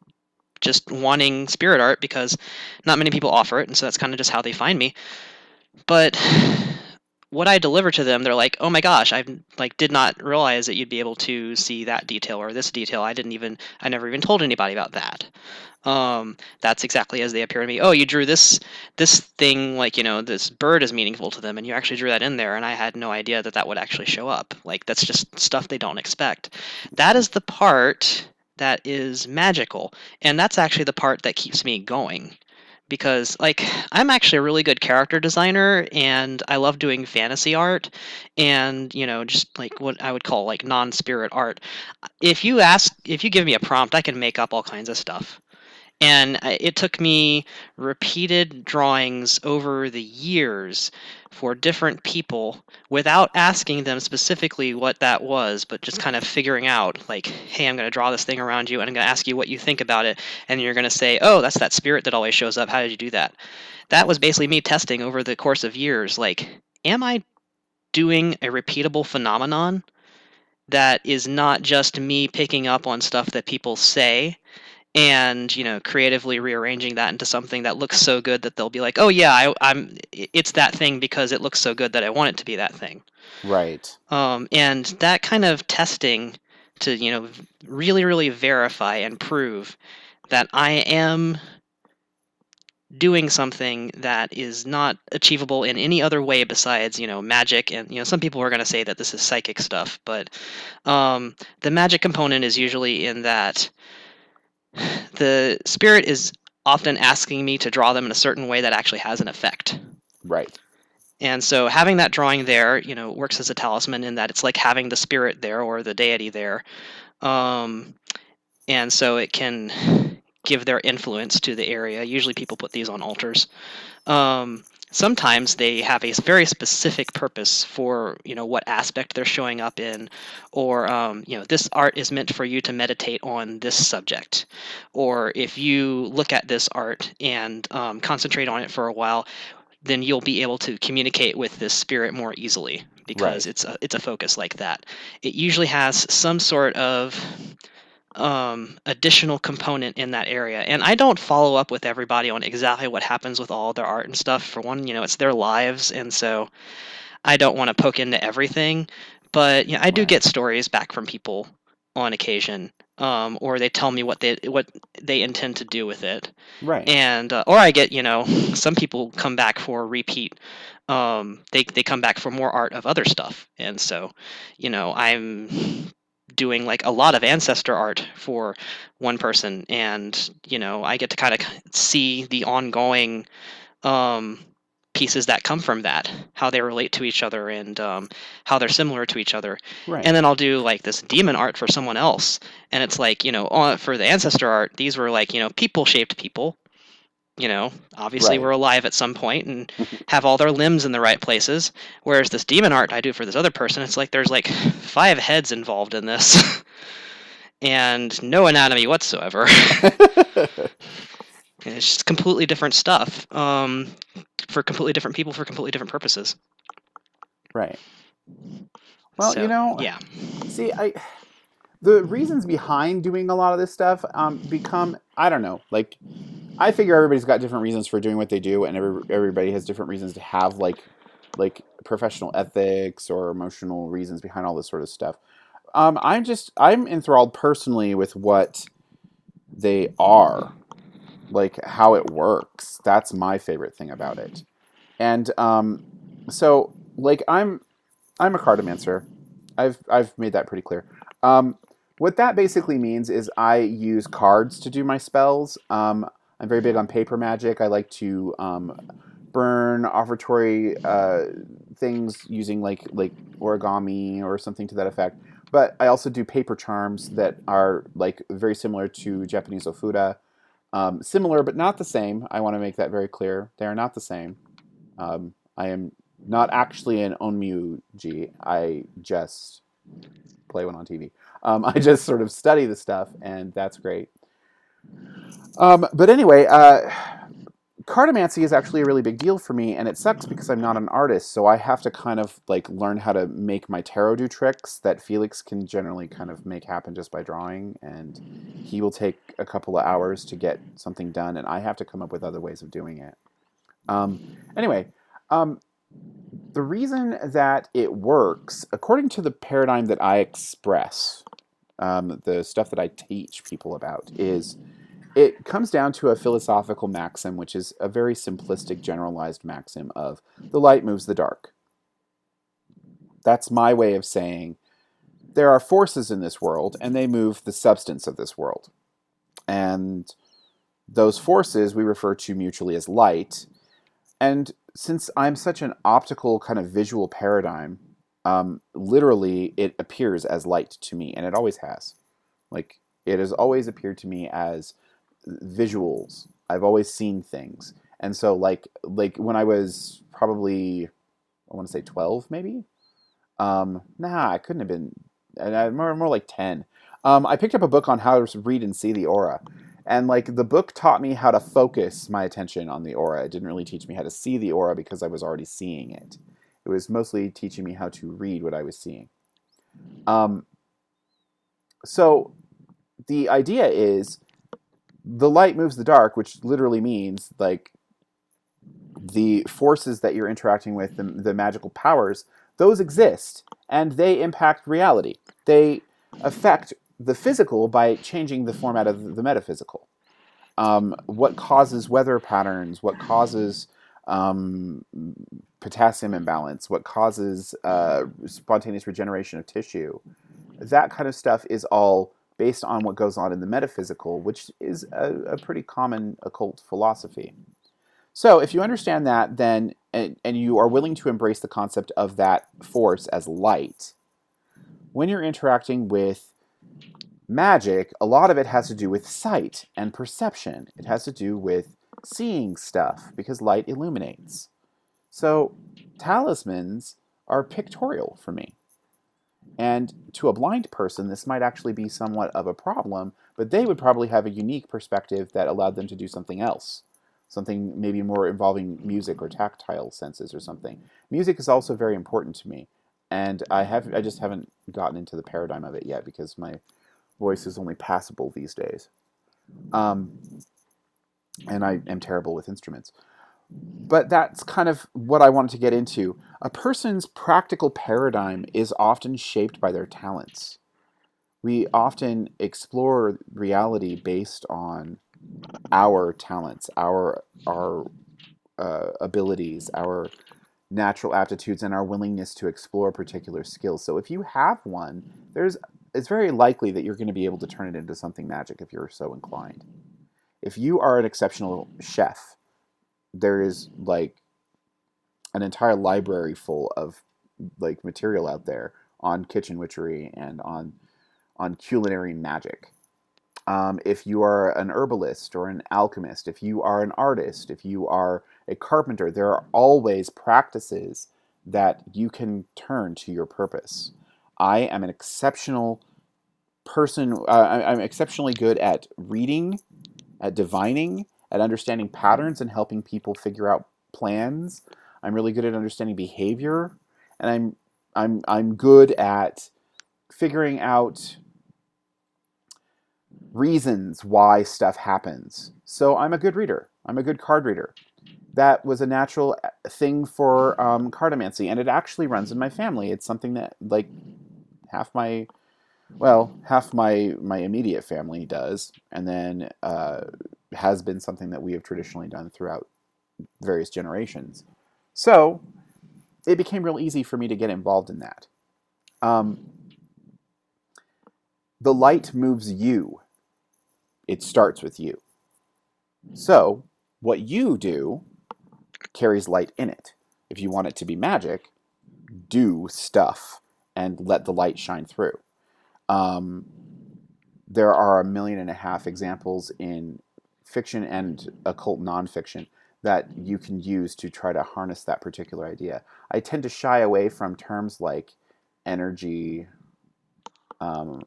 just wanting spirit art because not many people offer it, and so that's kind of just how they find me. But what I deliver to them, they're like, "Oh my gosh, I like did not realize that you'd be able to see that detail or this detail. I didn't even, I never even told anybody about that." Um, that's exactly as they appear to me. Oh, you drew this this thing like you know this bird is meaningful to them, and you actually drew that in there, and I had no idea that that would actually show up. Like that's just stuff they don't expect. That is the part that is magical, and that's actually the part that keeps me going because like I'm actually a really good character designer and I love doing fantasy art and you know just like what I would call like non-spirit art. If you ask if you give me a prompt, I can make up all kinds of stuff. And uh, it took me repeated drawings over the years for different people without asking them specifically what that was, but just kind of figuring out, like, hey, I'm going to draw this thing around you and I'm going to ask you what you think about it. And you're going to say, oh, that's that spirit that always shows up. How did you do that? That was basically me testing over the course of years. Like, am I doing a repeatable phenomenon that is not just me picking up on stuff that people say? And you know creatively rearranging that into something that looks so good that they'll be like oh yeah I, i'm it's that thing because it looks so good that i want it to be that thing. Right. Um, and that kind of testing to you know really really verify and prove that i am doing something that is not achievable in any other way besides you know magic and you know some people are going to say that this is psychic stuff but um, the magic component is usually in that the spirit is often asking me to draw them in a certain way that actually has an effect. Right. And so having that drawing there, you know, works as a talisman in that it's like having the spirit there or the deity there. Um, and so it can give their influence to the area. Usually people put these on altars. Um, sometimes they have a very specific purpose for you know what aspect they're showing up in or um, you know this art is meant for you to meditate on this subject or if you look at this art and um, concentrate on it for a while then you'll be able to communicate with this spirit more easily because right. it's a, it's a focus like that it usually has some sort of um, additional component in that area. And I don't follow up with everybody on exactly what happens with all their art and stuff. For one, you know, it's their lives, and so I don't want to poke into everything. But you know, I do get stories back from people on occasion, um, or they tell me what they what they intend to do with it. Right. And uh, or I get you know some people come back for repeat. Um, they they come back for more art of other stuff, and so you know I'm doing like a lot of ancestor art for one person and you know i get to kind of see the ongoing um, pieces that come from that how they relate to each other and um, how they're similar to each other right. and then i'll do like this demon art for someone else and it's like you know for the ancestor art these were like you know people shaped people you know, obviously right. we're alive at some point and have all their limbs in the right places. Whereas this demon art I do for this other person, it's like there's like five heads involved in this and no anatomy whatsoever. it's just completely different stuff um, for completely different people for completely different purposes. Right. Well, so, you know, yeah. See, I the reasons behind doing a lot of this stuff um, become I don't know, like I figure everybody's got different reasons for doing what they do, and every, everybody has different reasons to have like like professional ethics or emotional reasons behind all this sort of stuff. Um, I'm just I'm enthralled personally with what they are, like how it works. That's my favorite thing about it, and um, so like I'm I'm a cartomancer. I've I've made that pretty clear. Um, what that basically means is I use cards to do my spells. Um, I'm very big on paper magic. I like to um, burn offertory uh, things using like like origami or something to that effect. But I also do paper charms that are like very similar to Japanese ofuda, Um, similar but not the same. I want to make that very clear. They are not the same. Um, I am not actually an onmyoji. I just play one on TV. Um, I just sort of study the stuff, and that's great. Um, but anyway, uh, cartomancy is actually a really big deal for me and it sucks because i'm not an artist so i have to kind of like learn how to make my tarot do tricks that felix can generally kind of make happen just by drawing and he will take a couple of hours to get something done and i have to come up with other ways of doing it. Um, anyway um, the reason that it works according to the paradigm that i express um, the stuff that i teach people about is it comes down to a philosophical maxim, which is a very simplistic, generalized maxim of the light moves the dark. That's my way of saying there are forces in this world, and they move the substance of this world. And those forces we refer to mutually as light. And since I'm such an optical kind of visual paradigm, um, literally it appears as light to me, and it always has. Like, it has always appeared to me as visuals. I've always seen things, and so like like when I was probably I want to say twelve maybe. Um, nah, I couldn't have been. I More more like ten. Um, I picked up a book on how to read and see the aura, and like the book taught me how to focus my attention on the aura. It didn't really teach me how to see the aura because I was already seeing it. It was mostly teaching me how to read what I was seeing. Um, so the idea is the light moves the dark, which literally means like the forces that you're interacting with, the, the magical powers, those exist and they impact reality. They affect the physical by changing the format of the metaphysical. Um, what causes weather patterns? What causes um, potassium imbalance? What causes uh, spontaneous regeneration of tissue? That kind of stuff is all based on what goes on in the metaphysical, which is a, a pretty common occult philosophy. So, if you understand that, then and, and you are willing to embrace the concept of that force as light, when you're interacting with magic, a lot of it has to do with sight and perception. It has to do with seeing stuff because light illuminates. So, talismans are pictorial for me. And to a blind person, this might actually be somewhat of a problem, but they would probably have a unique perspective that allowed them to do something else. Something maybe more involving music or tactile senses or something. Music is also very important to me. And I have I just haven't gotten into the paradigm of it yet because my voice is only passable these days. Um, and I am terrible with instruments but that's kind of what I wanted to get into. A person's practical paradigm is often shaped by their talents. We often explore reality based on our talents, our our uh, abilities, our natural aptitudes, and our willingness to explore particular skills. So if you have one, there's it's very likely that you're going to be able to turn it into something magic if you're so inclined. If you are an exceptional chef, there is like an entire library full of like material out there on kitchen witchery and on on culinary magic. Um, if you are an herbalist or an alchemist, if you are an artist, if you are a carpenter, there are always practices that you can turn to your purpose. I am an exceptional person. Uh, I'm exceptionally good at reading, at divining, at understanding patterns and helping people figure out plans. I'm really good at understanding behavior, and I'm I'm I'm good at figuring out reasons why stuff happens. So I'm a good reader. I'm a good card reader. That was a natural uh, thing for um, cartomancy, and it actually runs in my family. It's something that like half my well, half my my immediate family does, and then uh, has been something that we have traditionally done throughout various generations. So it became real easy for me to get involved in that. Um, the light moves you. It starts with you. So what you do carries light in it. If you want it to be magic, do stuff and let the light shine through. Um, there are a million and a half examples in fiction and occult nonfiction that you can use to try to harness that particular idea. I tend to shy away from terms like energy, um,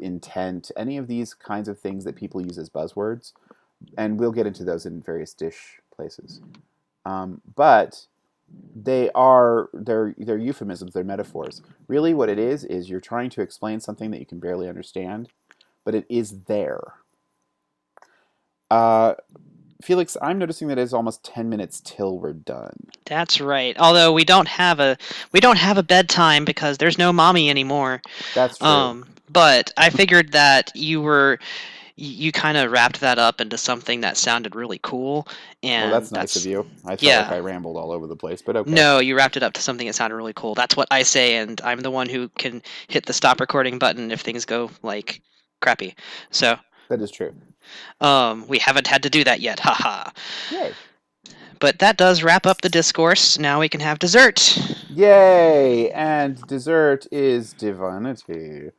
intent, any of these kinds of things that people use as buzzwords, and we'll get into those in various dish places. Um, but they are they're they're euphemisms, they're metaphors. Really, what it is is you're trying to explain something that you can barely understand, but it is there. Uh, Felix, I'm noticing that it's almost ten minutes till we're done. That's right. Although we don't have a we don't have a bedtime because there's no mommy anymore. That's true. Um, but I figured that you were you kind of wrapped that up into something that sounded really cool and well, that's nice of you. I felt yeah. like I rambled all over the place, but okay. No, you wrapped it up to something that sounded really cool. That's what I say, and I'm the one who can hit the stop recording button if things go like crappy. So that is true. Um, we haven't had to do that yet. Haha. Yay. But that does wrap up the discourse. Now we can have dessert. Yay! And dessert is divinity.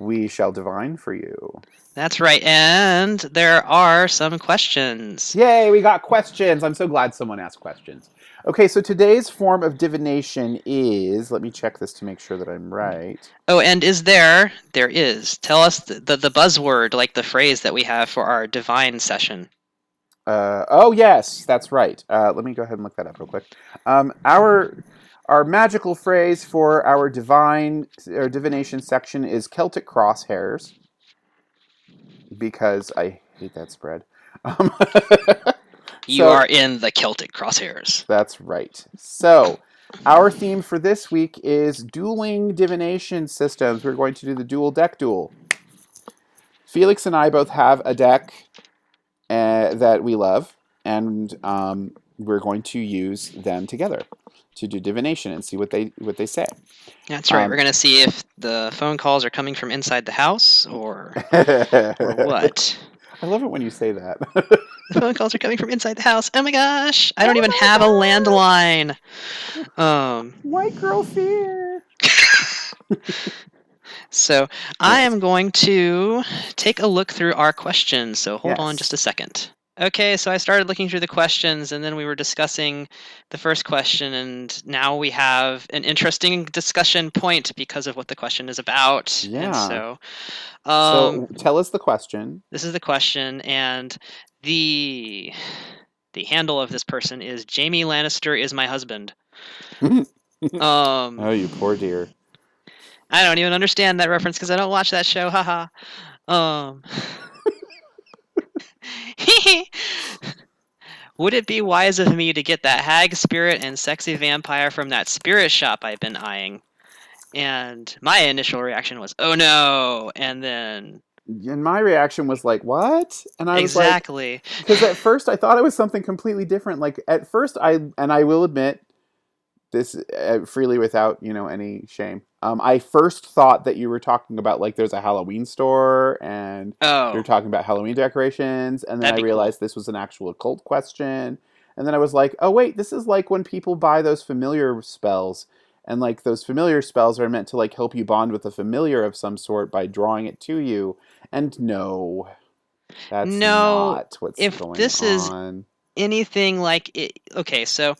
We shall divine for you. That's right. And there are some questions. Yay, we got questions. I'm so glad someone asked questions. Okay, so today's form of divination is. Let me check this to make sure that I'm right. Oh, and is there? There is. Tell us the, the, the buzzword, like the phrase that we have for our divine session. Uh, oh, yes, that's right. Uh, let me go ahead and look that up real quick. Um, our. Our magical phrase for our divine or divination section is Celtic crosshairs because I hate that spread. Um, You So- are in the Celtic crosshairs. That's right. So, our theme for this week is dueling divination systems. We're going to do the dual deck duel. Felix and I both have a deck uh, that we love, and um, we're going to use them together to do divination and see what they what they say. That's right. Um, We're going to see if the phone calls are coming from inside the house or, or what. I love it when you say that. The phone calls are coming from inside the house. Oh my gosh. I don't Oh even my have a landline. Um, White girl fear. so I am going to take a look through our questions. So hold on just a second. Okay, so I started looking through the questions and then we were discussing the first question, and now we have an interesting discussion point because of what the question is about. And Yeah. so, um, so tell us the question. this is the question, and the the handle of this person is Jamie Lannister is my husband. um, Oh, you poor dear. I don't even understand that reference because I don't watch that show. Haha. Um. Would it be wise of me to get that hag spirit and sexy vampire from that spirit shop I've been eyeing? And my initial reaction was, "Oh no!" And then And my reaction was like, "What?" And I was like, exactly, because at first I thought it was something completely different. Like at first, I and I will admit this uh, freely without you know any shame. Um, I first thought that you were talking about like there's a Halloween store and oh, you're talking about Halloween decorations, and then That'd I be cool. realized this was an actual occult question, and then I was like, oh wait, this is like when people buy those familiar spells. And like those familiar spells are meant to like help you bond with a familiar of some sort by drawing it to you. And no, that's No, not what's going on. if going this is- anything like it, okay so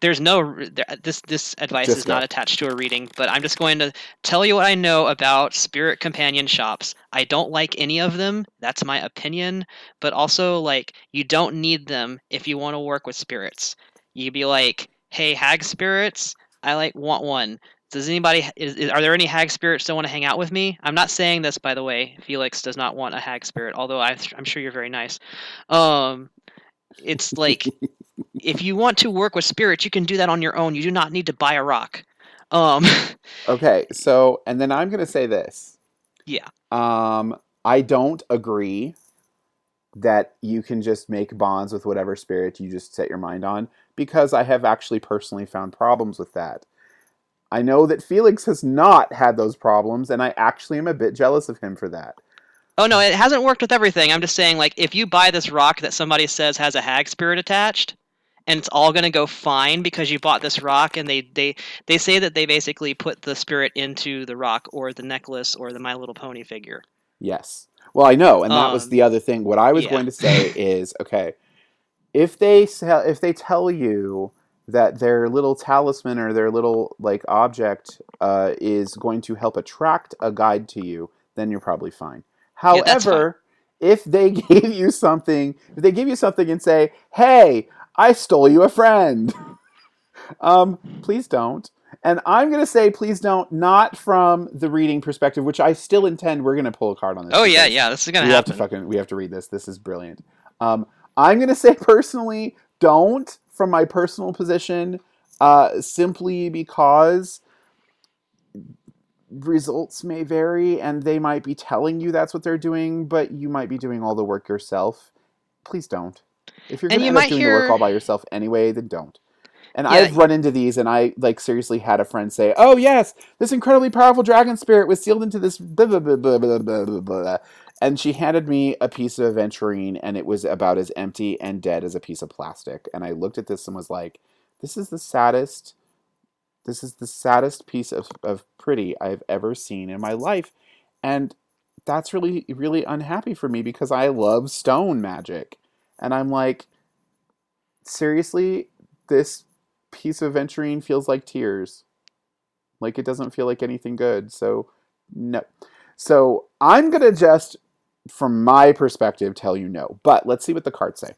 there's no this this advice Just is not go. attached to a reading but i'm just going to tell you what i know about spirit companion shops. I don't like any of them. That's my opinion. But also like you don't need them if you want to work with spirits. You'd be like hey hag spirits? I like want one. Does anybody is, is, are there any hag spirits that want to hang out with me? I'm not saying this by the way felix does not want a hag spirit although I, i'm sure you're very nice. Um it's like if you want to work with spirits you can do that on your own you do not need to buy a rock um Okay, so and then I'm gonna say this. Yeah. Um, I don't agree that you can just make bonds with whatever spirit you just set your mind on because I have actually personally found problems with that. I know that Felix has not had those problems, and I actually am a bit jealous of him for that. oh no it hasn't worked with everything i'm just saying like if you buy this rock that somebody says has a hag spirit attached and it's all going to go fine because you bought this rock and they they they say that they basically put the spirit into the rock or the necklace or the my little pony figure Yes. Well, I know, and that was Um, the other thing. What I was yeah. going to say is, okay, if they sell, if they tell you that their little talisman or their little like object uh, is going to help attract a guide to you, then you're probably fine. Yeah, However, if they gave you something, if they give you something and say, "Hey, I stole you a friend," um, please don't. And I'm going to say, please don't, not from the reading perspective, which I still intend. We're going to pull a card on this. Oh yeah, yeah, this is gonna we happen. have to fucking we have to read this. This is brilliant. Um, I'm going to say personally, don't from my personal position, uh, simply because results may vary and they might be telling you that's what they're doing, but you might be doing all the work yourself. Please don't. If you're going to you end up might doing the work all by yourself anyway, then don't. And Yeah. I've run into these, and I like seriously had a friend say, "Oh yes, this incredibly powerful dragon spirit was sealed into this." Blah, blah, blah, blah, blah, blah, blah, blah." And she handed me a piece of aventurine, and it was about as empty and dead as a piece of plastic. And I looked at this and was like, "This is the saddest. This is the saddest piece of, of pretty I've ever seen in my life." And that's really, really unhappy for me because I love stone magic. And I'm like, seriously, this piece of aventurine feels like tears. Like it doesn't feel like anything good. So, no. So, I'm to just, from my perspective, tell you no. But let's see what the cards say.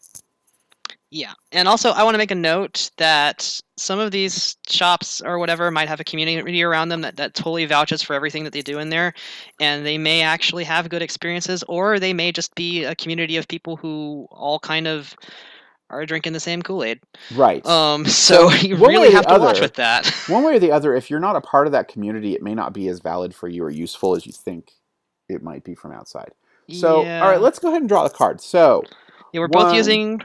Yeah, and also I want to make a note that some of these shops or whatever might have a community around them that, that totally vouches for everything that they do in there, and they may actually have good experiences, or they may just be a community of people who all kind of are drinking the same Kool Aid. Right. Um, so you one way really have to watch other- with that. One way or the other, if you're not a part of that community, it may not be as valid for you or useful as you think it might be from outside. So, yeah. all right, let's go ahead and draw the cards. So, yeah, we're both using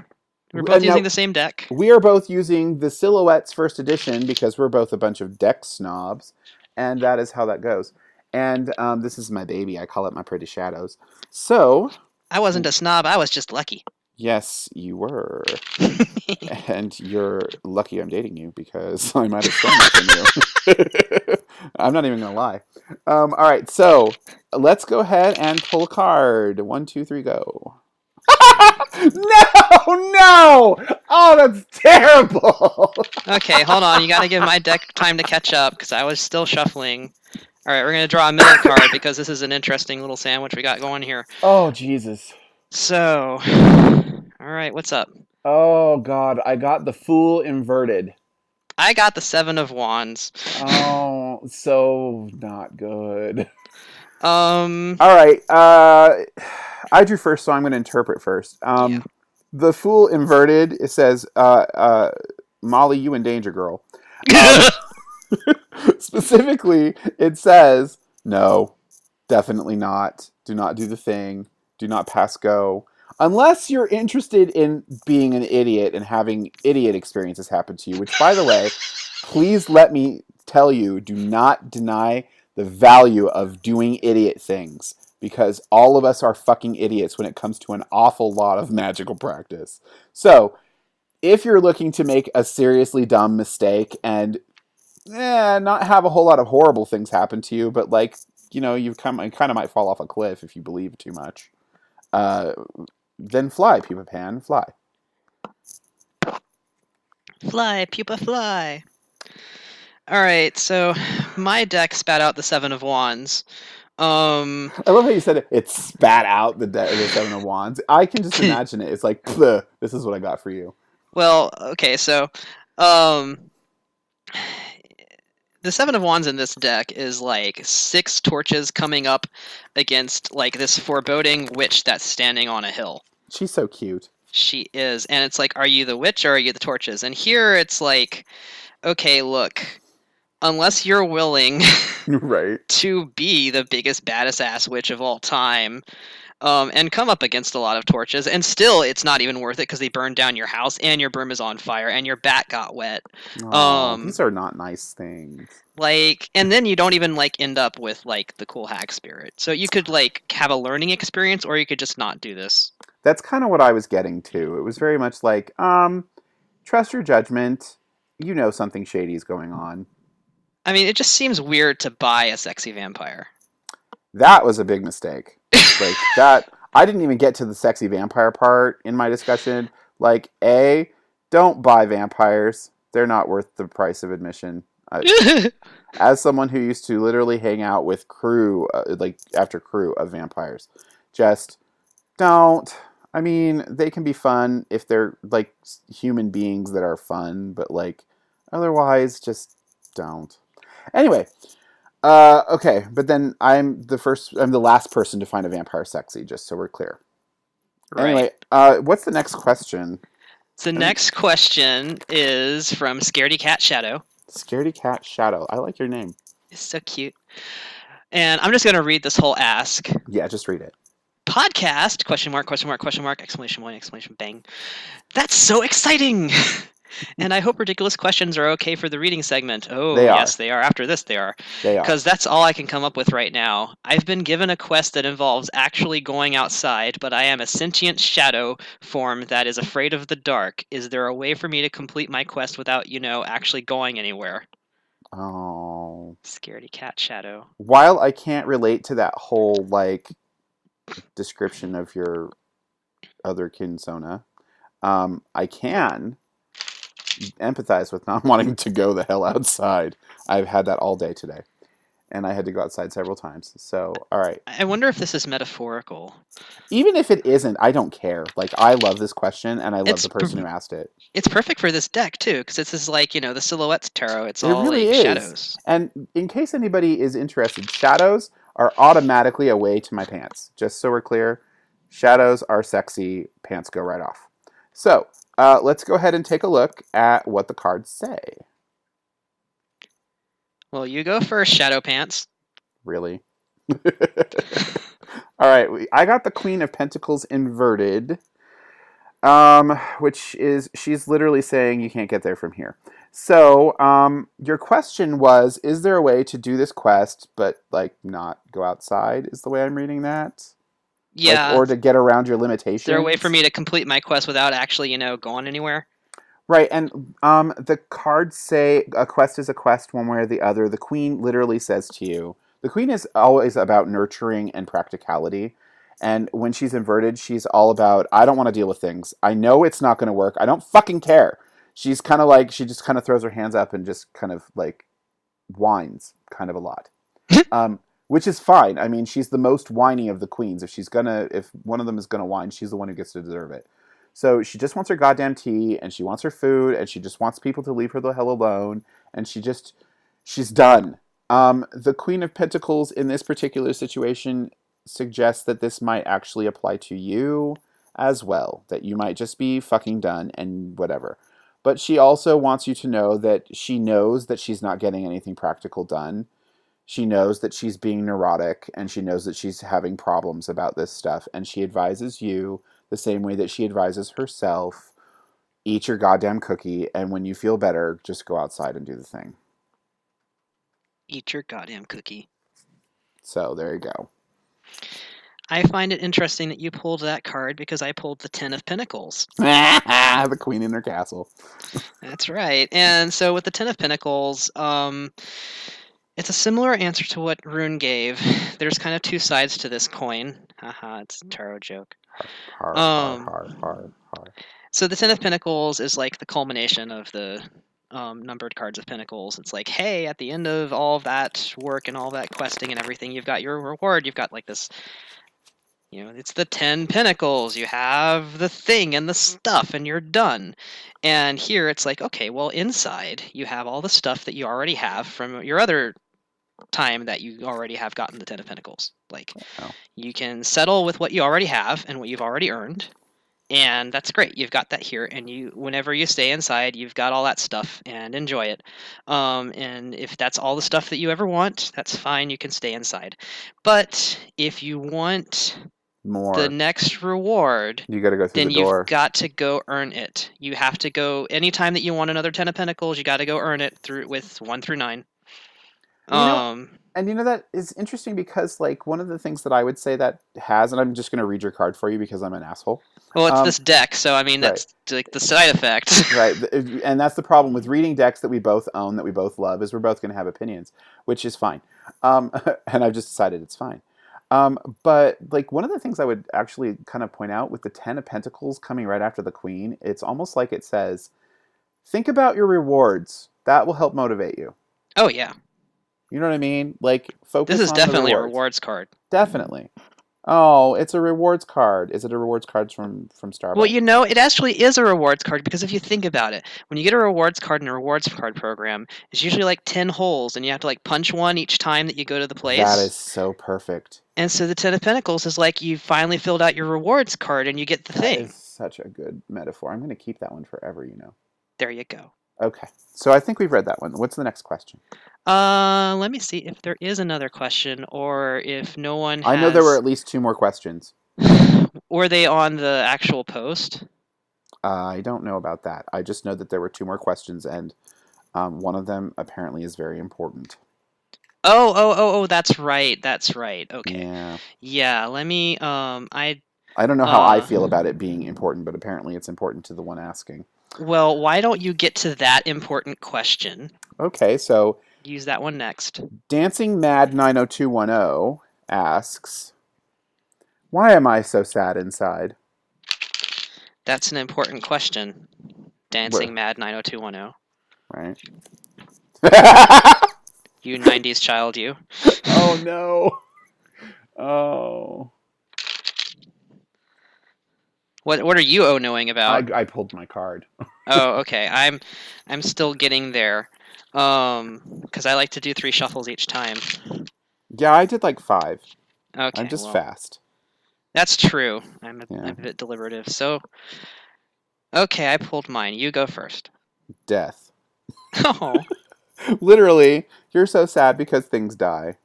we're both now- using the same deck. We are both using the Silhouettes first edition because we're both a bunch of deck snobs, and that is how that goes. And um, this is my baby. I call it my pretty shadows. So, I wasn't a snob. I was just lucky. yes, you were. and you're lucky I'm dating you because I might have stolen from you. I'm not even going to lie. Um, all right, so let's go ahead and pull a card. One, two, three, go. no, no! Oh, that's terrible. Okay, hold on. You got to give my deck time to catch up because I was still shuffling. All right, we're gonna draw a middle card because this is an interesting little sandwich we got going here. Oh, Jesus. So, all right, what's up? Oh, God. I got the Fool inverted. I got the seven of wands. Oh, so not good. Um, All right. Uh, I drew first, so I'm going to interpret first. Um, Yeah. The Fool inverted, it says, uh, uh, Molly, you in danger, girl. Um, Specifically, it says, no, definitely not. Do not do the thing. Do not pass go. Unless you're interested in being an idiot and having idiot experiences happen to you, which, by the way, please let me tell you do not deny the value of doing idiot things because all of us are fucking idiots when it comes to an awful lot of magical practice. So, if you're looking to make a seriously dumb mistake and eh, not have a whole lot of horrible things happen to you, but like you know, you've come you kind of might fall off a cliff if you believe too much. Uh, then fly, Pupa Pan, fly. fly, pupa, fly. All right, so my deck spat out the seven of wands. Um, I love how you said it. It spat out the, de- the seven of wands. I can just imagine it. It's like, this is what I got for you. Well, okay, so um the seven of wands in this deck is like six torches coming up against like this foreboding witch that's standing on a hill. She's so cute. She is, and it's like, are you the witch or are you the torches? And here it's like, okay, look, unless you're willing right. to be the biggest baddest ass witch of all time um, and come up against a lot of torches and still it's not even worth it because they burned down your house and your broom is on fire and your bat got wet Aw, Um, these are not nice things. like and then you don't even like end up with like the cool hag spirit so you could like have a learning experience or you could just not do this That's kind of what I was getting to. It was very much like, um, trust your judgment. You know something shady is going on. I mean it just seems weird to buy a sexy vampire That was a big mistake. like that I didn't even get to the sexy vampire part in my discussion. Like, A, don't buy vampires. They're not worth the price of admission. I, as someone who used to literally hang out with crew, uh, like after crew of vampires, just don't. I mean, they can be fun if they're like human beings that are fun, but like otherwise, just don't. Anyway, uh, okay, but then I'm the first. I'm the last person to find a vampire sexy. Just so we're clear. Right. Anyway, uh, what's the next question? So next question is from Scaredy Cat Shadow. Scaredy cat shadow. I like your name. It's so cute. And I'm just gonna read this whole ask. Yeah, just read it. Podcast question mark question mark question mark exclamation point exclamation bang. That's so exciting. and I hope ridiculous questions are okay for the reading segment. Oh They yes, they are. After this, they are. They are. Because that's all I can come up with right now. I've been given a quest that involves actually going outside, but I am a sentient shadow form that is afraid of the dark. Is there a way for me to complete my quest without, you know, actually going anywhere? Oh. Scaredy cat shadow. While I can't relate to that whole like description of your other kinsona, um, I can empathize with not wanting to go the hell outside. I've had that all day today, and I had to go outside several times. So, all right. I wonder if this is metaphorical. Even if it isn't, I don't care. Like, I love this question, and I love It's the person who asked it. It's perfect for this deck too, because it's just like you know the silhouettes tarot. It's It all really like is. shadows. And in case anybody is interested, shadows are automatically away to my pants. Just so we're clear, shadows are sexy. Pants go right off. So uh, let's go ahead and take a look at what the cards say. Well, you go first, Shadow Pants. Really? All right, I got the Queen of Pentacles inverted, um, which is she's literally saying you can't get there from here. So, um, your question was: Is there a way to do this quest but like not go outside? Is the way I'm reading that? Like, Yeah. or to get around your limitations. is there a way for me to complete my quest without actually, you know, going anywhere? Right, and um, the cards say a quest is a quest one way or the other. The queen literally says to you, the queen is always about nurturing and practicality. And when she's inverted, she's all about, I don't want to deal with things. I know it's not going to work. I don't fucking care. She's kind of like, she just kind of throws her hands up and just kind of like whines kind of a lot. um, which is fine. I mean, she's the most whiny of the queens. If she's gonna, if one of them is gonna whine, she's the one who gets to deserve it. So she just wants her goddamn tea, and she wants her food, and she just wants people to leave her the hell alone, and she just, she's done. Um, the Queen of Pentacles in this particular situation suggests that this might actually apply to you as well, that you might just be fucking done and whatever. But she also wants you to know that she knows that she's not getting anything practical done. She knows that she's being neurotic and she knows that she's having problems about this stuff. And she advises you the same way that she advises herself eat your goddamn cookie. And when you feel better, just go outside and do the thing. Eat your goddamn cookie. So there you go. I find it interesting that you pulled that card because I pulled the Ten of Pentacles. the queen in her castle. That's right. And so with the Ten of Pentacles, um, it's a similar answer to what Rune gave. There's kind of two sides to this coin. Haha, it's a tarot joke. Har, Um, har, har, har, har. So the Ten of Pentacles is like the culmination of the um, numbered cards of Pentacles. It's like, hey, at the end of all that work and all that questing and everything, you've got your reward. You've got like this, you know, it's the Ten Pentacles. You have the thing and the stuff, and you're done. And here it's like, okay, well, inside you have all the stuff that you already have from your other time that you already have gotten the Ten of Pentacles. Like, Wow. you can settle with what you already have and what you've already earned and that's great you've got that here and you whenever you stay inside you've got all that stuff and enjoy it um, and if that's all the stuff that you ever want that's fine you can stay inside but if you want More. the next reward you got to go through then the door. you've got to go earn it you have to go anytime that you want another ten of pentacles you got to go earn it through with one through nine You know- um and you know that is interesting because like one of the things that I would say that has, and I'm just going to read your card for you because I'm an asshole. well it's um, this deck so i mean right. that's like the side effect. Right and that's the problem with reading decks that we both own that we both love is we're both going to have opinions which is fine. Um, and i've just decided it's fine. Um, but like one of the things i would actually kind of point out with the ten of pentacles coming right after the queen it's almost like it says think about your rewards. That will help motivate you. Oh yeah you know what i mean like focus this is on the definitely a rewards. card definitely Oh, it's a rewards card. Is it a rewards card from from Starbucks? Well, you know, it actually is a rewards card because if you think about it, when you get a rewards card in a rewards card program, it's usually like 10 holes and you have to like punch one each time that you go to the place. that is so perfect. And so the 10 of Pentacles is like you finally filled out your rewards card and you get the That thing. is such a good metaphor. I'm going to keep that one forever. You know. There you go. Okay, so I think we've read that one. What's the next question? Uh, let me see if there is another question or if no one has... I know there were at least two more questions. Were they on the actual post? Uh, I don't know about that. I just know that there were two more questions, and um, one of them apparently is very important. Oh, oh, oh, oh, that's right. That's right. Okay. Yeah. Yeah, let me um I I don't know how I Uh. feel about it being important, but apparently it's important to the one asking. Well, why don't you get to that important question? Okay, so Use that one next. Dancing Mad 90210 asks, Why am I so sad inside? That's an important question. Dancing Mad 90210. Right? You 90s child, you. oh no. Oh. What what are you oh knowing about? I, I pulled my card. oh, okay. I'm I'm still getting there. Um cuz I like to do 3 shuffles each time. Yeah, I did like five. Okay. I'm just well, fast. That's true. I'm a, Yeah. I'm a bit deliberative. So Okay, I pulled mine. You go first. Death. Oh. Literally, you're so sad because things die.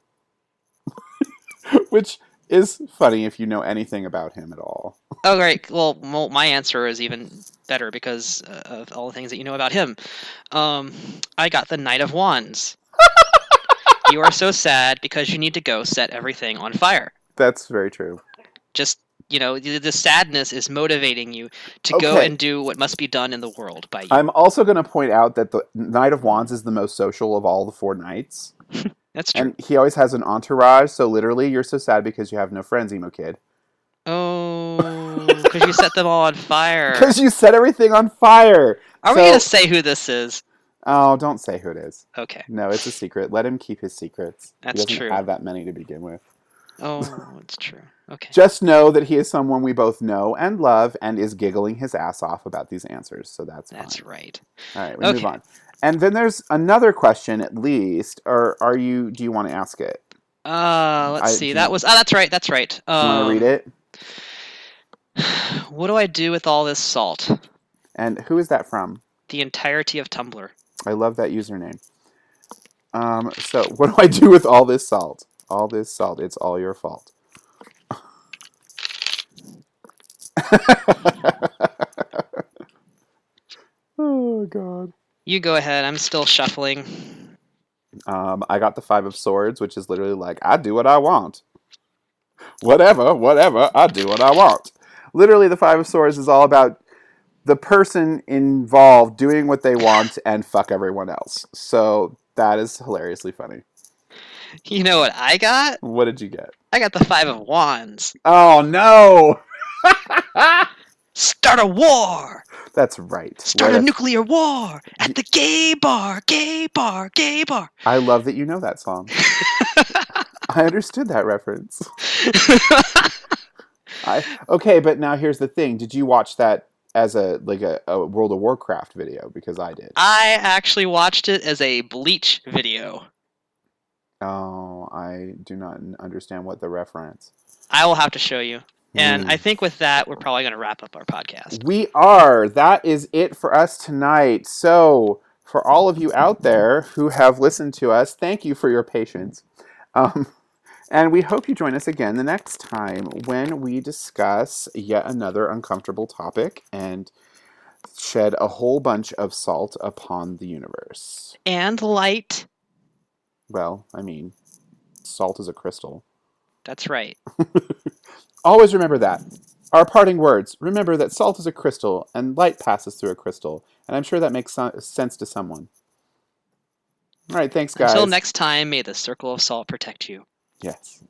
Which is funny if you know anything about him at all. Oh, great. Well, my answer is even better because uh, of all the things that you know about him. Um, I got the Knight of Wands. you are so sad because you need to go set everything on fire. That's very true. Just, you know, the, the sadness is motivating you to go and do what must be done in the world by you. I'm also going to point out that the Knight of Wands is the most social of all the four knights. That's true. And he always has an entourage, so literally, you're so sad because you have no friends, emo kid. Oh, because you set them all on fire. Because you set everything on fire. Are we going to say who this is? Oh, don't say who it is. Okay. No, it's a secret. Let him keep his secrets. That's he doesn't true. have that many to begin with. Oh, it's true. Okay. Just know that he is someone we both know and love and is giggling his ass off about these answers, so that's fine. That's right. All right, we move on. And then there's another question at least, or are you do you want to ask it? Uh, let's I- see. That you- was. Oh, that's right. That's right. Do you Um, want to read it? What do I do with all this salt? And who is that from? The entirety of Tumblr. I love that username. Um, so what do I do with all this salt? All this salt, it's all your fault. oh god. You go ahead. I'm still shuffling. Um, I got the five of swords, which is literally like I do what I want. Whatever, whatever, I do what I want. Literally, the five of swords is all about the person involved doing what they want and fuck everyone else. So that is hilariously funny. You know what I got? What did you get? I got the Five of Wands. Oh no! Start a war! That's right. Start a- nuclear war at the gay bar, gay bar, gay bar. I love that you know that song. I understood that reference. I okay, but now here's the thing. Did you watch that as a like a, a World of Warcraft video? Because I did. I actually watched it as a Bleach video. Oh, I do not understand what the reference. I will have to show you. And Hmm. I think with that, we're probably going to wrap up our podcast. We are. That is it for us tonight. So, for all of you out there who have listened to us, thank you for your patience. Um, and we hope you join us again the next time when we discuss yet another uncomfortable topic and shed a whole bunch of salt upon the universe. And light. Well, I mean, salt is a crystal. That's right. Always remember that. Our parting words remember that salt is a crystal and light passes through a crystal. And I'm sure that makes so- sense to someone. All right, thanks, guys. Until next time, may the circle of salt protect you. Yes.